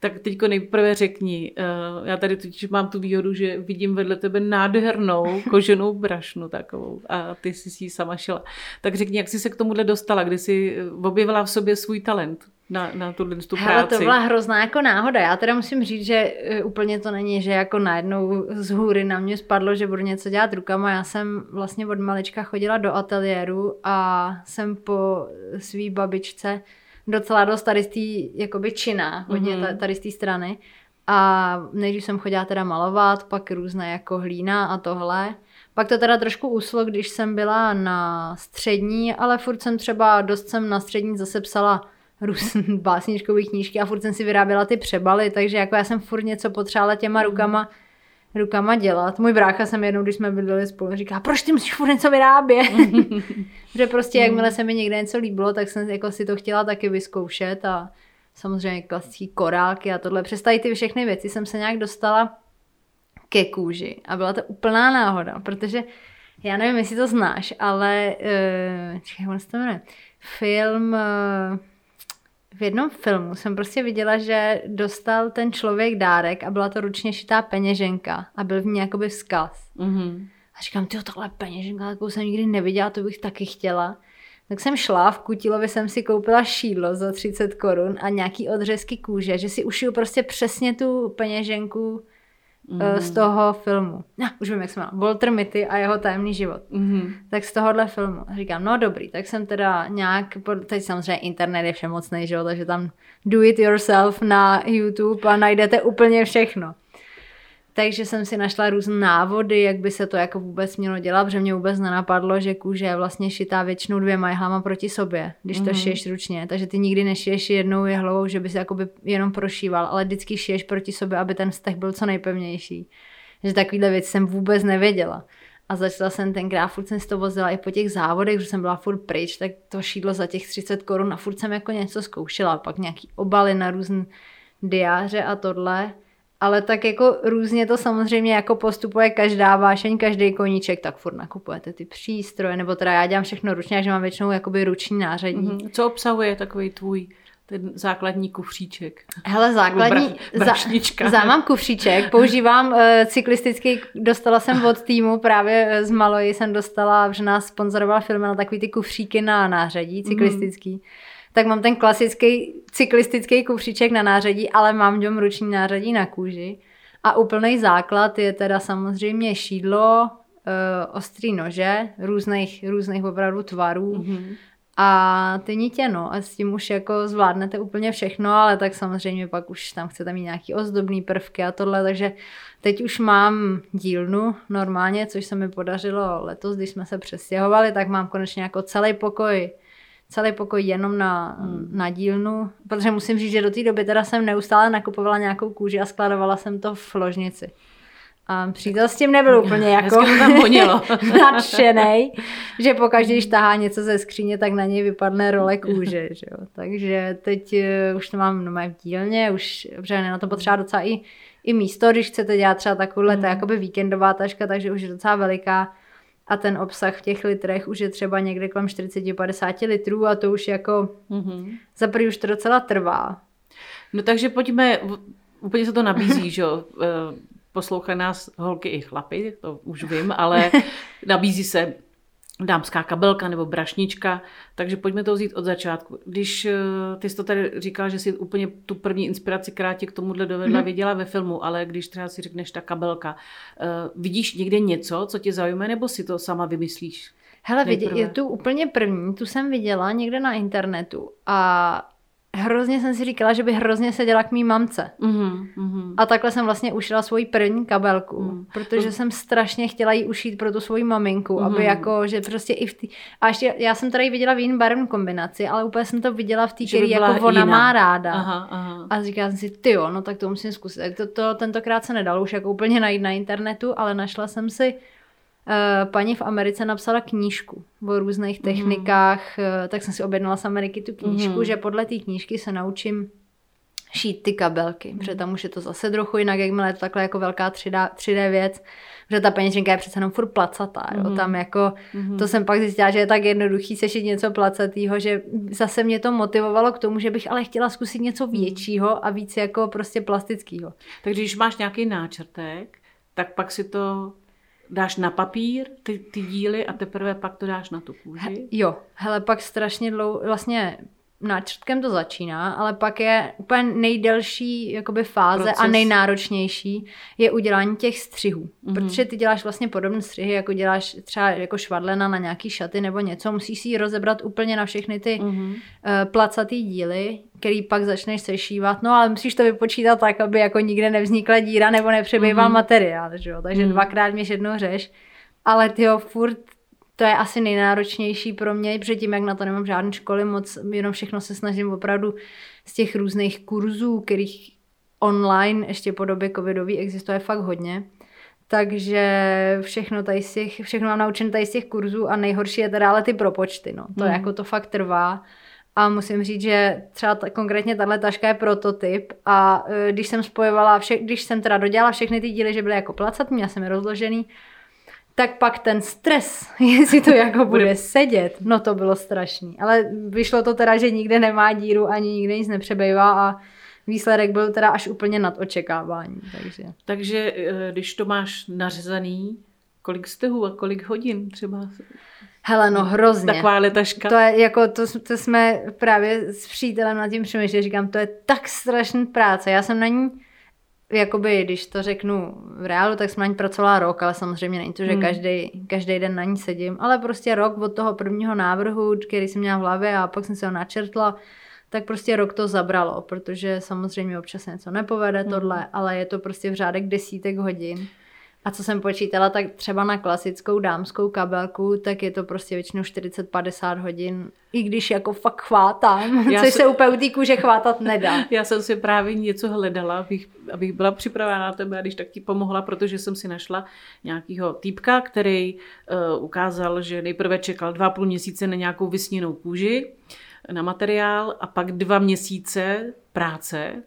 Tak teďko nejprve řekni, eh, já tady totiž mám tu výhodu, že vidím vedle tebe nádhernou koženou brašnu takovou a ty jsi si ji sama šila. Tak řekni, jak jsi se k tomuhle dostala, kdy jsi objevila v sobě svůj talent na, na tu, tu práci. Hele, to byla hrozná jako náhoda. Já teda musím říct, že e, úplně to není, že jako najednou z hůry na mě spadlo, že budu něco dělat rukama. Já jsem vlastně od malička chodila do ateliéru a jsem po svý babičce docela dost tady z té jakoby čina, hodně mm-hmm. tady z té strany. A nejdřív jsem chodila teda malovat, pak různé jako hlína a tohle. Pak to teda trošku uslo, když jsem byla na střední, ale furt jsem třeba dost jsem na střední zase psala různé <laughs> básničkové knížky a furt jsem si vyráběla ty přebaly, takže jako já jsem furt něco potřebovala těma rukama rukama dělat. Můj brácha jsem jednou, když jsme bydleli spolu, říká, proč ty musíš furt něco vyrábět? <laughs> že prostě jakmile se mi někde něco líbilo, tak jsem jako si to chtěla taky vyzkoušet a samozřejmě klasický korálky a tohle. Přes tady ty všechny věci jsem se nějak dostala ke kůži a byla to úplná náhoda, protože já nevím, jestli to znáš, ale uh, čekaj, on se to jmenuje, film uh, v jednom filmu jsem prostě viděla, že dostal ten člověk dárek a byla to ručně šitá peněženka a byl v ní jakoby vzkaz. Mm-hmm. A říkám, ty tohle peněženka, takovou jsem nikdy neviděla, to bych taky chtěla. Tak jsem šla, v Kutilovi jsem si koupila šídlo za 30 korun a nějaký odřezky kůže, že si ušiju prostě přesně tu peněženku mm. z toho filmu. No, už vím, jak se jmenuje. Walter Mitty a jeho tajemný život. Mm. Tak z tohohle filmu. Říkám, no dobrý, tak jsem teda nějak, teď samozřejmě internet je všemocný, že jo, takže tam do it yourself na YouTube a najdete úplně všechno. Takže jsem si našla různé návody, jak by se to jako vůbec mělo dělat, protože mě vůbec nenapadlo, že kůže je vlastně šitá většinou dvěma jehlama proti sobě, když mm-hmm. to mhm. šiješ ručně. Takže ty nikdy nešiješ jednou jehlovou, že by se jakoby jenom prošíval, ale vždycky šiješ proti sobě, aby ten vztah byl co nejpevnější. Že takovýhle věci jsem vůbec nevěděla. A začala jsem tenkrát, furt jsem si to vozila i po těch závodech, že jsem byla furt pryč, tak to šídlo za těch 30 korun a furt jsem jako něco zkoušela. Pak nějaký obaly na různé diáře a tohle. Ale tak jako různě to samozřejmě jako postupuje každá vášeň, každý koníček, tak furt nakupujete ty přístroje, nebo teda já dělám všechno ručně, že mám většinou jakoby ruční nářadí. Mm-hmm. Co obsahuje takový tvůj ten základní kufříček. Hele, základní, Bra, za, za, mám kufříček, používám uh, cyklistický, dostala jsem od týmu, právě eh, z Maloji jsem dostala, že nás sponzorovala firma na takový ty kufříky na nářadí cyklistický. Mm. Tak mám ten klasický cyklistický kufříček na nářadí, ale mám dom ruční nářadí na kůži. A úplný základ je teda samozřejmě šídlo, uh, ostrý nože, různých, různých opravdu tvarů. Mm-hmm a ty nitě, no, a s tím už jako zvládnete úplně všechno, ale tak samozřejmě pak už tam chcete mít nějaký ozdobný prvky a tohle, takže teď už mám dílnu normálně, což se mi podařilo letos, když jsme se přestěhovali, tak mám konečně jako celý pokoj celý pokoj jenom na, hmm. na dílnu, protože musím říct, že do té doby teda jsem neustále nakupovala nějakou kůži a skladovala jsem to v ložnici. A přítel s tím nebyl <laughs> úplně jako <laughs> nadšený, že pokaždé, když tahá něco ze skříně, tak na něj vypadne role kůže. Že jo. Takže teď uh, už to mám no, v dílně, už protože na to potřeba docela i, i místo, když chcete dělat třeba takovouhle, mm. to je jakoby víkendová taška, takže už je docela veliká a ten obsah v těch litrech už je třeba někde kolem 40-50 litrů a to už jako mm-hmm. za prvý už to docela trvá. No takže pojďme, úplně se to nabízí, že jo, <laughs> eh, poslouchají nás holky i chlapy, to už vím, ale <laughs> nabízí se dámská kabelka nebo brašnička, takže pojďme to vzít od začátku. Když eh, ty jsi to tady říkala, že si úplně tu první inspiraci, která tě k tomuhle dovedla, mm-hmm. viděla ve filmu, ale když třeba si řekneš ta kabelka, uh, vidíš někde něco, co tě zaujme, nebo si to sama vymyslíš? Hele, vidě, je tu úplně první, tu jsem viděla někde na internetu a hrozně jsem si říkala, že bych hrozně seděla k mý mamce. Mm-hmm, mm-hmm. A takhle jsem vlastně ušila svoji první kabelku, mm. protože mm. jsem strašně chtěla jí ušít pro tu svoji maminku, mm. aby jako, že prostě i v tý... A ještě, já jsem tady viděla v jiný barevnou kombinaci, ale úplně jsem to viděla v té, který jako ona jiná. má ráda. Aha, aha. A říkala jsem si, ty jo, no tak to musím zkusit. To, to tentokrát se nedalo už jako úplně najít na internetu, ale našla jsem si paní v Americe napsala knížku o různých mhm. technikách, mm. tak jsem si objednala z Ameriky tu knížku, mm. že podle té knížky se naučím šít ty kabelky, mm. protože tam už je to zase trochu jinak, jakmile je to takhle jako velká 3D, 3D věc, protože ta peněženka je přece jenom furt placatá, jo? Mm. tam jako, mm. to jsem pak zjistila, že je tak jednoduchý sešit něco placatýho, že zase mě to motivovalo k tomu, že bych ale chtěla zkusit něco mhm. většího a víc jako prostě plastického. Takže když máš nějaký náčrtek, tak pak si to dáš na papír ty, ty díly a teprve pak to dáš na tu kůži? He, jo, hele, pak strašně dlouho, vlastně náčrtkem to začíná, ale pak je úplně nejdelší jakoby fáze Proces. a nejnáročnější je udělání těch střihů. Mm-hmm. Protože ty děláš vlastně podobné střihy, jako děláš třeba jako švadlena na nějaký šaty nebo něco. Musíš si ji rozebrat úplně na všechny ty mm-hmm. uh, placatý díly, který pak začneš sešívat. No ale musíš to vypočítat tak, aby jako nikde nevznikla díra nebo nepřebýval mm-hmm. materiál. Že jo? Takže mm-hmm. dvakrát měš jednou řeš. Ale ty jo, furt to je asi nejnáročnější pro mě, předtím, jak na to nemám žádné školy moc, jenom všechno se snažím opravdu z těch různých kurzů, kterých online ještě po době covidový existuje fakt hodně. Takže všechno tady z těch, všechno mám naučen tady z těch kurzů a nejhorší je teda ale ty propočty, no. To mm. jako to fakt trvá. A musím říct, že třeba t- konkrétně tahle taška je prototyp a e, když jsem spojovala, vše, když jsem teda dodělala všechny ty díly, že byly jako placatní, já jsem je rozložený, tak pak ten stres, <laughs> jestli to jako bude sedět, no to bylo strašný. Ale vyšlo to teda, že nikde nemá díru, ani nikde nic nepřebejvá a výsledek byl teda až úplně nad očekávání. Takže, takže eh, když to máš nařezaný, kolik stehů a kolik hodin třeba? Hele, no hrozně. Taková letaška. To je jako, to, to jsme právě s přítelem nad tím přemýšleli, říkám, to je tak strašný práce. Já jsem na ní jakoby, když to řeknu v reálu, tak jsem na ní pracovala rok, ale samozřejmě není to, že hmm. každý, každý den na ní sedím, ale prostě rok od toho prvního návrhu, který jsem měla v hlavě a pak jsem se ho načrtla, tak prostě rok to zabralo, protože samozřejmě občas se něco nepovede hmm. tohle, ale je to prostě v řádek desítek hodin. A co jsem počítala, tak třeba na klasickou dámskou kabelku, tak je to prostě většinou 40-50 hodin, i když jako fakt chvátám, Já což se úplně u té kůže chvátat nedá. <laughs> Já jsem si právě něco hledala, abych, abych byla připravená na tebe a když tak ti pomohla, protože jsem si našla nějakého týpka, který uh, ukázal, že nejprve čekal dva půl měsíce na nějakou vysněnou kůži, na materiál a pak dva měsíce práce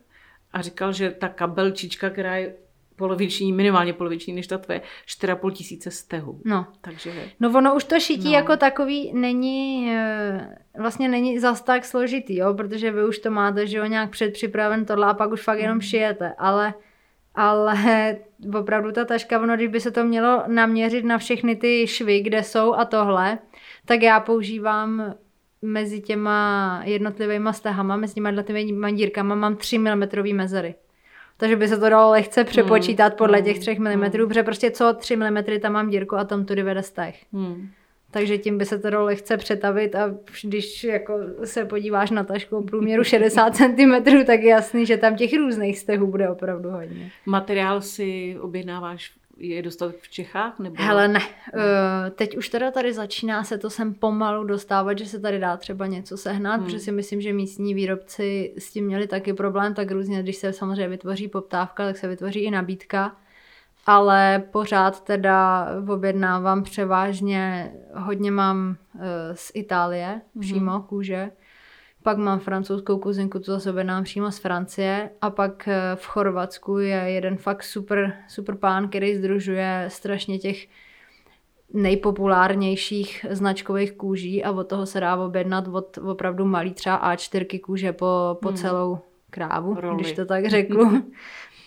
a říkal, že ta kabelčička, která je poloviční, minimálně poloviční než ta tvoje, 4,5 tisíce stehů. No. Takže... No ono už to šití no. jako takový není, eh, vlastně není zas tak složitý, jo, protože vy už to máte, že jo, nějak předpřipraven tohle a pak už fakt jenom mm. šijete, ale ale <laughs> opravdu ta taška, ono, když by se to mělo naměřit na všechny ty švy, kde jsou a tohle, tak já používám mezi těma jednotlivými stehama, mezi těma jednotlivými dírkama mám 3 mm mezery. Takže by se to dalo lehce přepočítat hmm. podle těch 3 mm, hmm. protože prostě co 3 mm tam mám dírku a tam tudy vede steh. Hmm. Takže tím by se to dalo lehce přetavit a když jako se podíváš na tašku průměru 60 <laughs> cm, tak je jasný, že tam těch různých stehů bude opravdu hodně. Materiál si objednáváš je dostat v Čechách? Nebo... Hele, ne. Uh, teď už teda tady začíná se to sem pomalu dostávat, že se tady dá třeba něco sehnat, hmm. protože si myslím, že místní výrobci s tím měli taky problém, tak různě, když se samozřejmě vytvoří poptávka, tak se vytvoří i nabídka. Ale pořád teda objednávám převážně, hodně mám uh, z Itálie, přímo hmm. kůže pak mám francouzskou kuzinku, co zase nám přímo z Francie. A pak eh, v Chorvatsku je jeden fakt super, super pán, který združuje strašně těch nejpopulárnějších značkových kůží a od toho se dá objednat od opravdu malý třeba A4 kůže po, po hmm. celou krávu, Roli. když to tak řeknu. <laughs>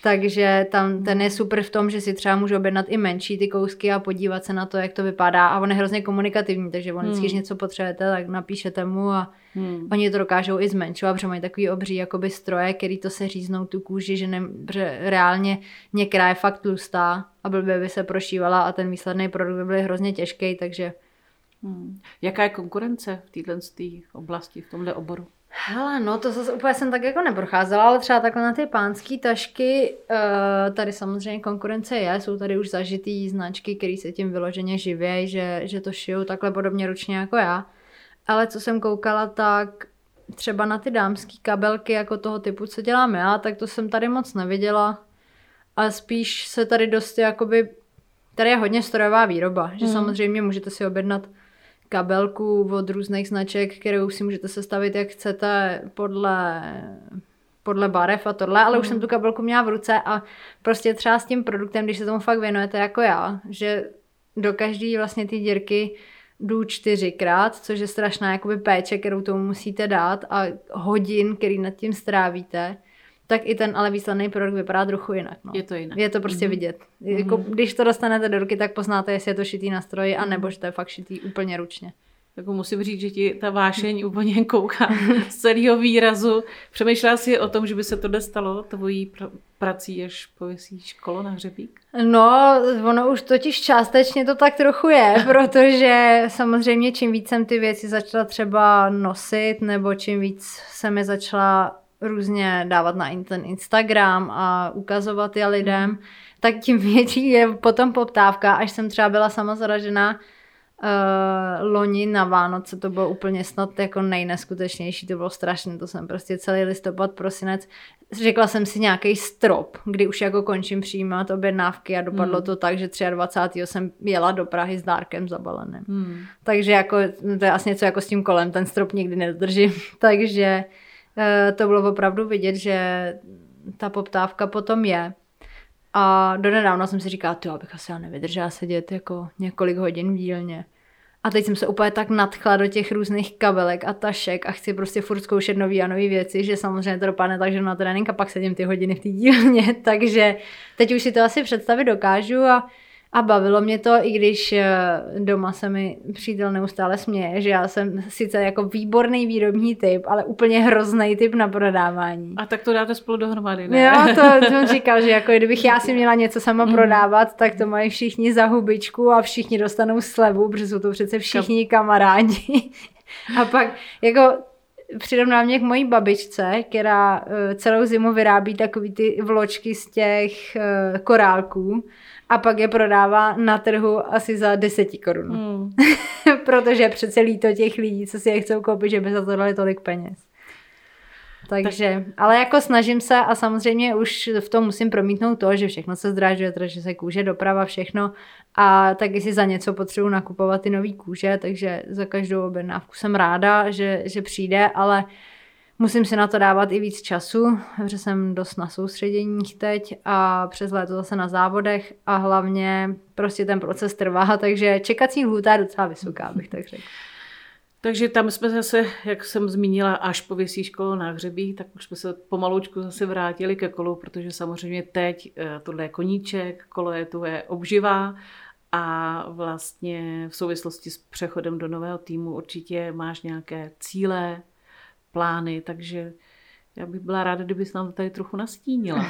Takže tam ten je super v tom, že si třeba můžu objednat i menší ty kousky a podívat se na to, jak to vypadá. A on je hrozně komunikativní, takže on vždycky, hmm. něco potřebujete, tak napíšete mu a hmm. oni to dokážou i zmenšovat, protože mají takový obří jakoby stroje, který to se říznou tu kůži, že, ne, že reálně některá je fakt tlustá a blbě by se prošívala a ten výsledný produkt by byl hrozně těžký, takže Hmm. Jaká je konkurence v této oblasti, v tomhle oboru? Hele, no to zase úplně jsem tak jako neprocházela, ale třeba takhle na ty pánské tašky, uh, tady samozřejmě konkurence je, jsou tady už zažitý značky, které se tím vyloženě živějí, že, že to šijou takhle podobně ručně jako já. Ale co jsem koukala, tak třeba na ty dámské kabelky jako toho typu, co dělám já, tak to jsem tady moc neviděla. A spíš se tady dost jakoby, tady je hodně strojová výroba, že hmm. samozřejmě můžete si objednat kabelku od různých značek, kterou si můžete sestavit, jak chcete, podle, podle barev a tohle, ale mm. už jsem tu kabelku měla v ruce a prostě třeba s tím produktem, když se tomu fakt věnujete jako já, že do každé vlastně ty dírky jdu čtyřikrát, což je strašná jakoby péče, kterou tomu musíte dát a hodin, který nad tím strávíte, tak i ten ale výsledný produkt vypadá trochu jinak. No. Je to jinak. Je to prostě mm-hmm. vidět. Mm-hmm. Jako, když to dostanete do ruky, tak poznáte, jestli je to šitý na stroji, mm-hmm. anebo že to je fakt šitý úplně ručně. Jako musím říct, že ti ta vášeň úplně kouká <laughs> z celého výrazu. Přemýšlela jsi o tom, že by se to stalo tvojí pr- prací, až pověsíš kolo na hřebík? No, ono už totiž částečně to tak trochu je, <laughs> protože samozřejmě čím víc jsem ty věci začala třeba nosit, nebo čím víc jsem je začala různě dávat na ten Instagram a ukazovat je lidem, mm. tak tím větší je potom poptávka, až jsem třeba byla sama zaražená uh, loni na Vánoce, to bylo úplně snad jako nejneskutečnější, to bylo strašné, to jsem prostě celý listopad, prosinec, řekla jsem si nějaký strop, kdy už jako končím přijímat objednávky a dopadlo mm. to tak, že 23. jsem jela do Prahy s dárkem zabaleným. Mm. Takže jako, to je asi něco jako s tím kolem, ten strop nikdy nedržím, <laughs> takže Eh, to bylo opravdu vidět, že ta poptávka potom je. A do nedávna jsem si říkala, ty abych asi já nevydržela sedět jako několik hodin v dílně. A teď jsem se úplně tak nadchla do těch různých kabelek a tašek a chci prostě furt zkoušet nový a nové věci, že samozřejmě to dopadne tak, že na trénink a pak sedím ty hodiny v té dílně. <laughs> Takže teď už si to asi představit dokážu a a bavilo mě to, i když eh, doma se mi přítel neustále směje, že já jsem sice jako výborný výrobní typ, ale úplně hrozný typ na prodávání. A tak to dáte spolu dohromady, ne? Jo, to on <laughs> říkal, že jako kdybych já si měla něco sama mm. prodávat, tak to mají všichni za hubičku a všichni dostanou slevu, protože jsou to přece všichni kamarádi. <laughs> a pak jako přirovnám mě k mojí babičce, která uh, celou zimu vyrábí takový ty vločky z těch uh, korálků a pak je prodává na trhu asi za 10 korun. Mm. <laughs> Protože přece líto těch lidí, co si je chcou koupit, že by za to dali tolik peněz. Takže, tak. ale jako snažím se a samozřejmě už v tom musím promítnout to, že všechno se zdražuje, že se kůže, doprava, všechno a taky si za něco potřebuji nakupovat ty nový kůže, takže za každou objednávku jsem ráda, že, že přijde, ale musím si na to dávat i víc času, protože jsem dost na soustředěních teď a přes léto zase na závodech a hlavně prostě ten proces trvá, <laughs> takže čekací lhůta je docela vysoká, bych tak řekla. Takže tam jsme zase, jak jsem zmínila, až po vysí kolo na hřebí, tak už jsme se pomaloučku zase vrátili ke kolu, protože samozřejmě teď eh, tohle je koníček, kolo je tu je obživá a vlastně v souvislosti s přechodem do nového týmu určitě máš nějaké cíle, plány, takže já bych byla ráda, kdybys nám to tady trochu nastínila.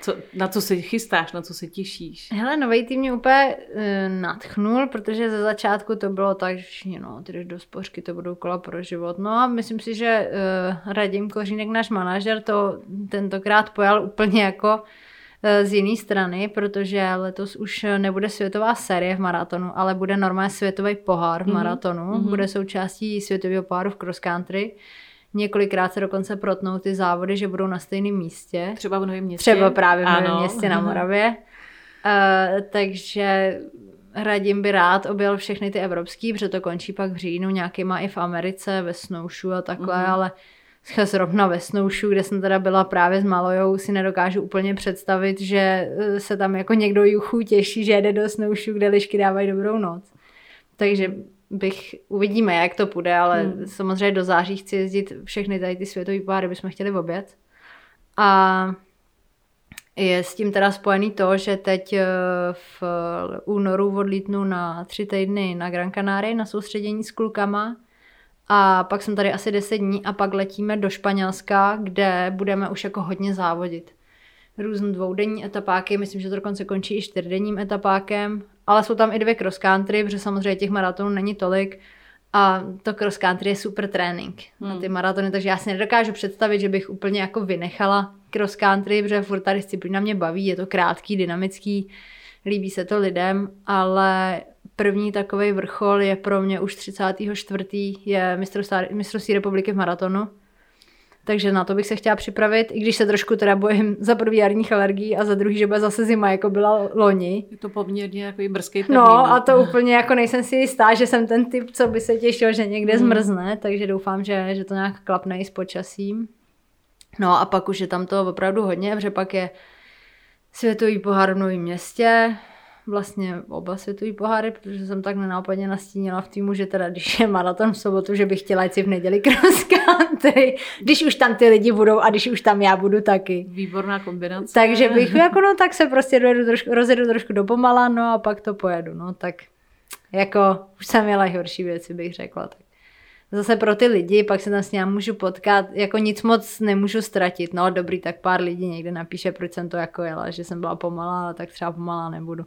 Co, na co se chystáš, na co se těšíš? Hele, nový tým mě úplně uh, natchnul, protože ze začátku to bylo tak, že no, ty jdeš do spořky, to budou kola pro život. No a myslím si, že uh, Radim Kořínek, náš manažer, to tentokrát pojal úplně jako z jiné strany, protože letos už nebude světová série v maratonu, ale bude normálně světový pohár v mhm. maratonu. Mm-hmm. Bude součástí světového poháru v cross country. Několikrát se dokonce protnou ty závody, že budou na stejném místě. Třeba v Novém městě. Třeba právě v Novém městě na Moravě. Uh, takže radím by rád objel všechny ty evropský, protože to končí pak v říjnu, nějakýma i v Americe, ve Snowshoe a takhle, mm-hmm. ale zrovna ve Snowshoe, kde jsem teda byla právě s Malojou, si nedokážu úplně představit, že eh, se tam jako někdo juchu těší, že jede do Snowshoe, kde lišky dávají dobrou noc. Takže bych, uvidíme, jak to půjde, ale hmm. samozřejmě do září chci jezdit všechny tady ty světové páry, bychom chtěli obět. A je s tím teda spojený to, že teď eh, v únoru odlítnu na tři týdny na Gran Canaria na soustředění s klukama a pak jsem tady asi 10 dní a pak letíme do Španělska, kde budeme už jako hodně závodit. Různý dvoudenní etapáky, myslím, že to dokonce končí i čtyřdenním etapákem ale jsou tam i dvě cross country, protože samozřejmě těch maratonů není tolik a to cross country je super trénink hmm. na ty maratony, takže já si nedokážu představit, že bych úplně jako vynechala cross country, protože furt ta disciplína mě baví, je to krátký, dynamický, líbí se to lidem, ale první takový vrchol je pro mě už 34. je mistrovství republiky v maratonu takže na to bych se chtěla připravit, i když se trošku teda bojím za první jarních alergií a za druhý, že bude zase zima, jako byla loni. Je to poměrně jako brzký termín. No a to úplně jako nejsem si jistá, že jsem ten typ, co by se těšil, že někde hmm. zmrzne, takže doufám, že, že to nějak klapne i s počasím. No a pak už je tam to opravdu hodně, protože pak je světový pohár v Novém městě, vlastně oba světový poháry, protože jsem tak nenápadně nastínila v týmu, že teda když je maraton v sobotu, že bych chtěla jít si v neděli cross country, když už tam ty lidi budou a když už tam já budu taky. Výborná kombinace. Takže bych jako no tak se prostě dojedu trošku, rozjedu trošku do pomala, no a pak to pojedu, no tak jako už jsem měla i horší věci, bych řekla. Tak zase pro ty lidi, pak se tam s ním můžu potkat, jako nic moc nemůžu ztratit. No dobrý, tak pár lidí někde napíše, proč jsem to jako jela, že jsem byla pomalá, tak třeba pomalá nebudu.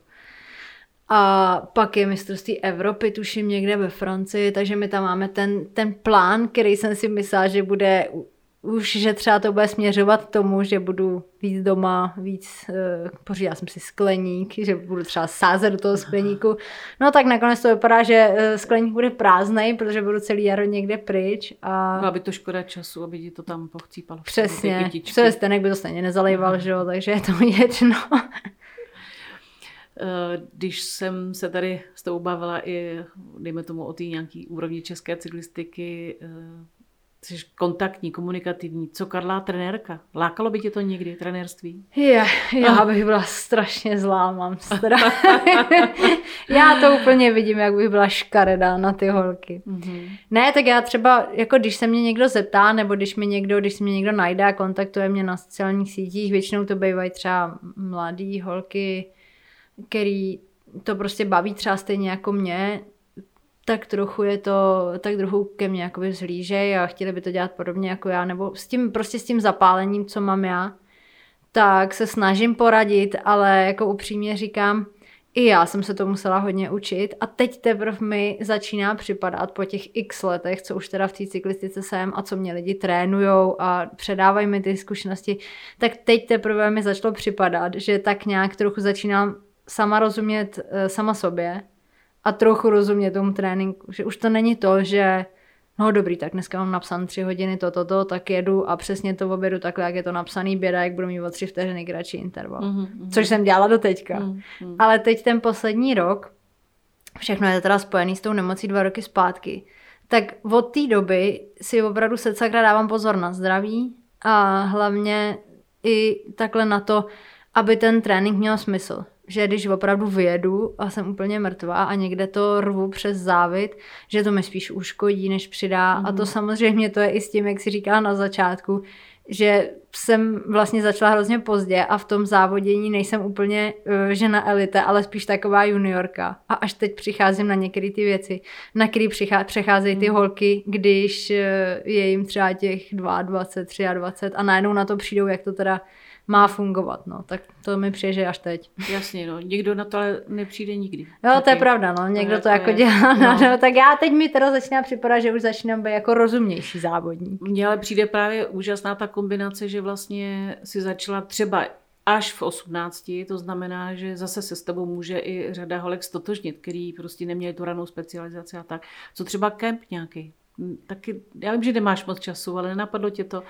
A pak je mistrovství Evropy, tuším někde ve Francii, takže my tam máme ten, ten plán, který jsem si myslela, že bude už, že třeba to bude směřovat tomu, že budu víc doma, víc, uh, pořídila jsem si skleník, že budu třeba sázet do toho skleníku. No tak nakonec to vypadá, že uh, skleník bude prázdný, protože budu celý jaro někde pryč. A... No, aby to škoda času, aby ti to tam pochcípalo. Přesně, co je stenek by to stejně nezalejval, že jo, takže je to <laughs> jedno. Eh, když jsem se tady s tou bavila i, dejme tomu, o té nějaký úrovni české cyklistiky, eh, jsi kontaktní, komunikativní. Co Karla trenérka? Lákalo by tě to někdy, trenérství? Je, já bych byla strašně zlá, mám strach. <laughs> já to úplně vidím, jak bych byla škaredá na ty holky. Mm-hmm. Ne, tak já třeba, jako když se mě někdo zeptá, nebo když mi někdo, když se mě někdo najde a kontaktuje mě na sociálních sítích, většinou to bývají třeba mladý holky, který to prostě baví třeba stejně jako mě, tak trochu je to, tak trochu ke mně jakoby zhlížej a chtěli by to dělat podobně jako já, nebo s tím, prostě s tím zapálením, co mám já, tak se snažím poradit, ale jako upřímně říkám, i já jsem se to musela hodně učit a teď teprve mi začíná připadat po těch x letech, co už teda v té cyklistice jsem a co mě lidi trénujou a předávají mi ty zkušenosti, tak teď teprve mi začalo připadat, že tak nějak trochu začínám sama rozumět uh, sama sobě a trochu rozumět tomu tréninku, že už to není to, že no dobrý, tak dneska mám napsané tři hodiny toto, to, to, tak jedu a přesně to obědu takhle, jak je to napsaný, běda, jak budu mít o tři vteřiny kratší interval. Mm-hmm. Což jsem dělala do teďka. Mm-hmm. Ale teď ten poslední rok, všechno je teda spojený s tou nemocí dva roky zpátky, tak od té doby si opravdu se sakra dávám pozor na zdraví a hlavně i takhle na to, aby ten trénink měl smysl že když opravdu vyjedu a jsem úplně mrtvá a někde to rvu přes závit, že to mi spíš uškodí, než přidá. Mm. A to mhm. samozřejmě to je i s tím, jak si říkala na začátku, že jsem vlastně začala hrozně pozdě a v tom závodění nejsem úplně uh, žena elite, ale spíš taková juniorka. A až teď přicházím na některé ty věci, na které přecházejí ty mm. holky, když uh, je jim třeba těch 22, 23 a najednou na to přijdou, jak to teda má fungovat, no, tak to mi přijde, že až teď. Jasně, no, někdo na to ale nepřijde nikdy. Jo, Taky. to je pravda, no, někdo to, to jako je, dělá, no. no. tak já teď mi teda začíná připadat, že už začínám být jako rozumnější závodník. Mně ale přijde právě úžasná ta kombinace, že vlastně si začala třeba až v 18, to znamená, že zase se s tebou může i řada holek stotožnit, který prostě neměli tu ranou specializaci a tak. Co třeba kemp nějaký? Taky, já vím, že nemáš moc času, ale nenapadlo tě to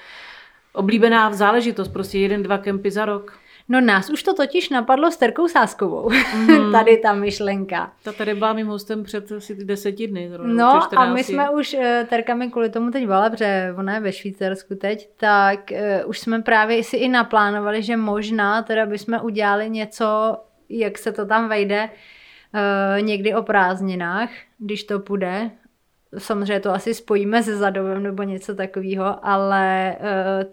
oblíbená záležitost, prostě jeden, dva kempy za rok. No nás už to totiž napadlo s Terkou Sáskovou, mm. <laughs> tady ta myšlenka. Ta tady byla mým hostem před asi deseti dny. No a my jsme už, eh, Terka mi kvůli tomu teď vala, protože ona je ve Švýcarsku teď, tak uh, už jsme právě si i naplánovali, že možná teda bychom udělali něco, jak se to tam vejde, uh, někdy o prázdninách, když to půjde, samozřejmě to asi spojíme se zadovem nebo něco takového, ale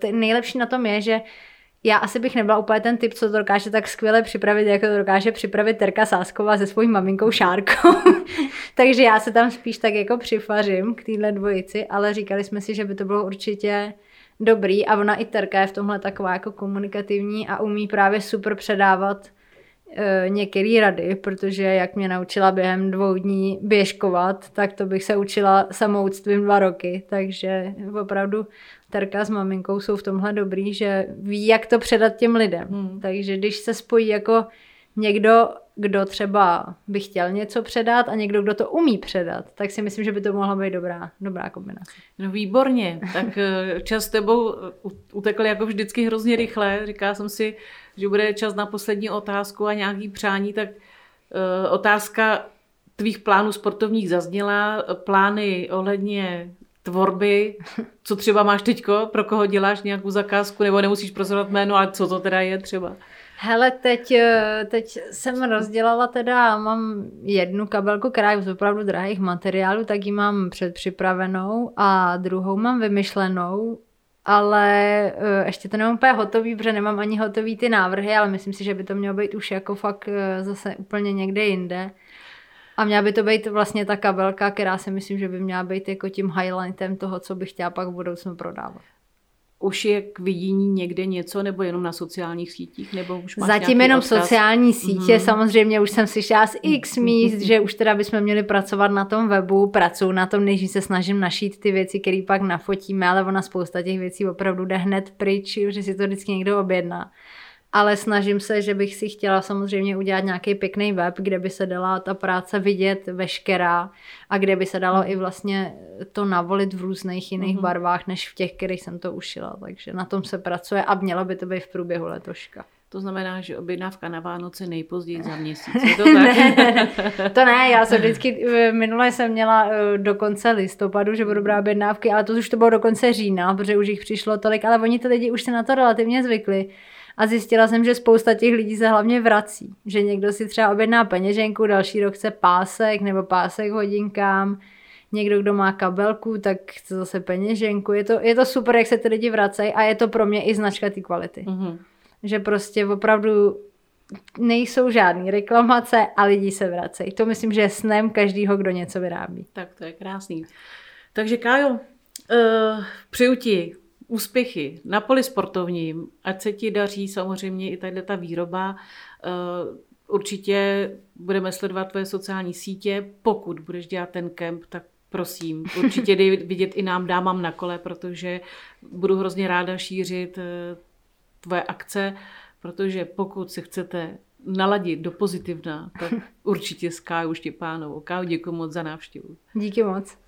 uh, nejlepší na tom je, že já asi bych nebyla úplně ten typ, co to dokáže tak skvěle připravit, jako to dokáže připravit Terka Sásková se svojí maminkou Šárkou. <laughs> Takže já se tam spíš tak jako přifařím k téhle dvojici, ale říkali jsme si, že by to bylo určitě dobrý a ona i Terka je v tomhle taková jako komunikativní a umí právě super předávat některé rady, protože jak mě naučila během dvou dní běžkovat, tak to bych se učila samouctvím dva roky, takže opravdu Terka s maminkou jsou v tomhle dobrý, že ví, jak to předat těm lidem. Hmm. Takže když se spojí jako někdo, kdo třeba by chtěl něco předat a někdo, kdo to umí předat, tak si myslím, že by to mohla být dobrá, dobrá kombinace. No výborně, tak eh, čas s tebou utekl jako vždycky hrozně rychle. Říká jsem si, že bude čas na poslední otázku a nějaký přání, tak uh, otázka tvých plánů sportovních zazněla, plány ohledně tvorby, co třeba máš teďko, pro koho děláš nějakou zakázku, nebo nemusíš prozorovat jméno, ale co to teda je třeba? Hele, teď, eh, teď jsem rozdělala teda, mám jednu kabelku, která je z opravdu drahých materiálů, tak ji mám předpřipravenou a druhou mám vymyšlenou, ale uh, ještě to nemám úplně hotový, protože nemám ani hotový ty návrhy, ale myslím si, že by to mělo být už jako fakt uh, zase úplně někde jinde. A měla by to být vlastně ta kabelka, která si myslím, že by měla být jako tím highlightem toho, co bych chtěla pak v budoucnu prodávat. Už je k vidění někde něco, nebo jenom na sociálních sítích? Nebo už máš Zatím jenom odkaz? sociální sítě, mm. samozřejmě už jsem slyšela z x míst, že už teda bychom měli pracovat na tom webu, pracuji na tom, než se snažím našít ty věci, které pak nafotíme, ale ona spousta těch věcí opravdu jde hned pryč, že si to vždycky někdo objedná ale snažím se, že bych si chtěla samozřejmě udělat nějaký pěkný web, kde by se dala ta práce vidět veškerá a kde by se dalo mm. i vlastně to navolit v různých jiných mm-hmm. barvách, než v těch, kterých jsem to ušila. Takže na tom se pracuje a mělo by to být v průběhu letoška. To znamená, že objednávka na Vánoce nejpozději za měsíc. <laughs> Je to, tak? ne, <laughs> to ne, já jsem vždycky, minule jsem měla eh, do konce listopadu, že budu brát objednávky, ale to už to bylo do konce října, protože už jich přišlo tolik, ale oni ty lidi už se na to relativně zvykli. A zjistila jsem, že spousta těch lidí se hlavně vrací. Že někdo si třeba objedná peněženku, další rok chce pásek nebo pásek hodinkám, někdo, kdo má kabelku, tak chce zase peněženku. Je to, je to super, jak se ty lidi vracejí a je to pro mě i značka té kvality. Mm-hmm. Že prostě opravdu nejsou žádné reklamace a lidi se vracejí. To myslím, že je snem každýho, kdo něco vyrábí. Tak to je krásný. Takže Kájo, uh, přeju ti úspěchy na poli sportovním, ať se ti daří samozřejmě i tady ta výroba. Eh, určitě budeme sledovat tvoje sociální sítě. Pokud budeš dělat ten kemp, tak prosím, určitě dej <laughs> vidět i nám dámám na kole, protože budu hrozně ráda šířit eh, tvoje akce, protože pokud se chcete naladit do pozitivna, tak <laughs> určitě s Kájou Štěpánovou. Kájo, děkuji moc za návštěvu. Díky moc.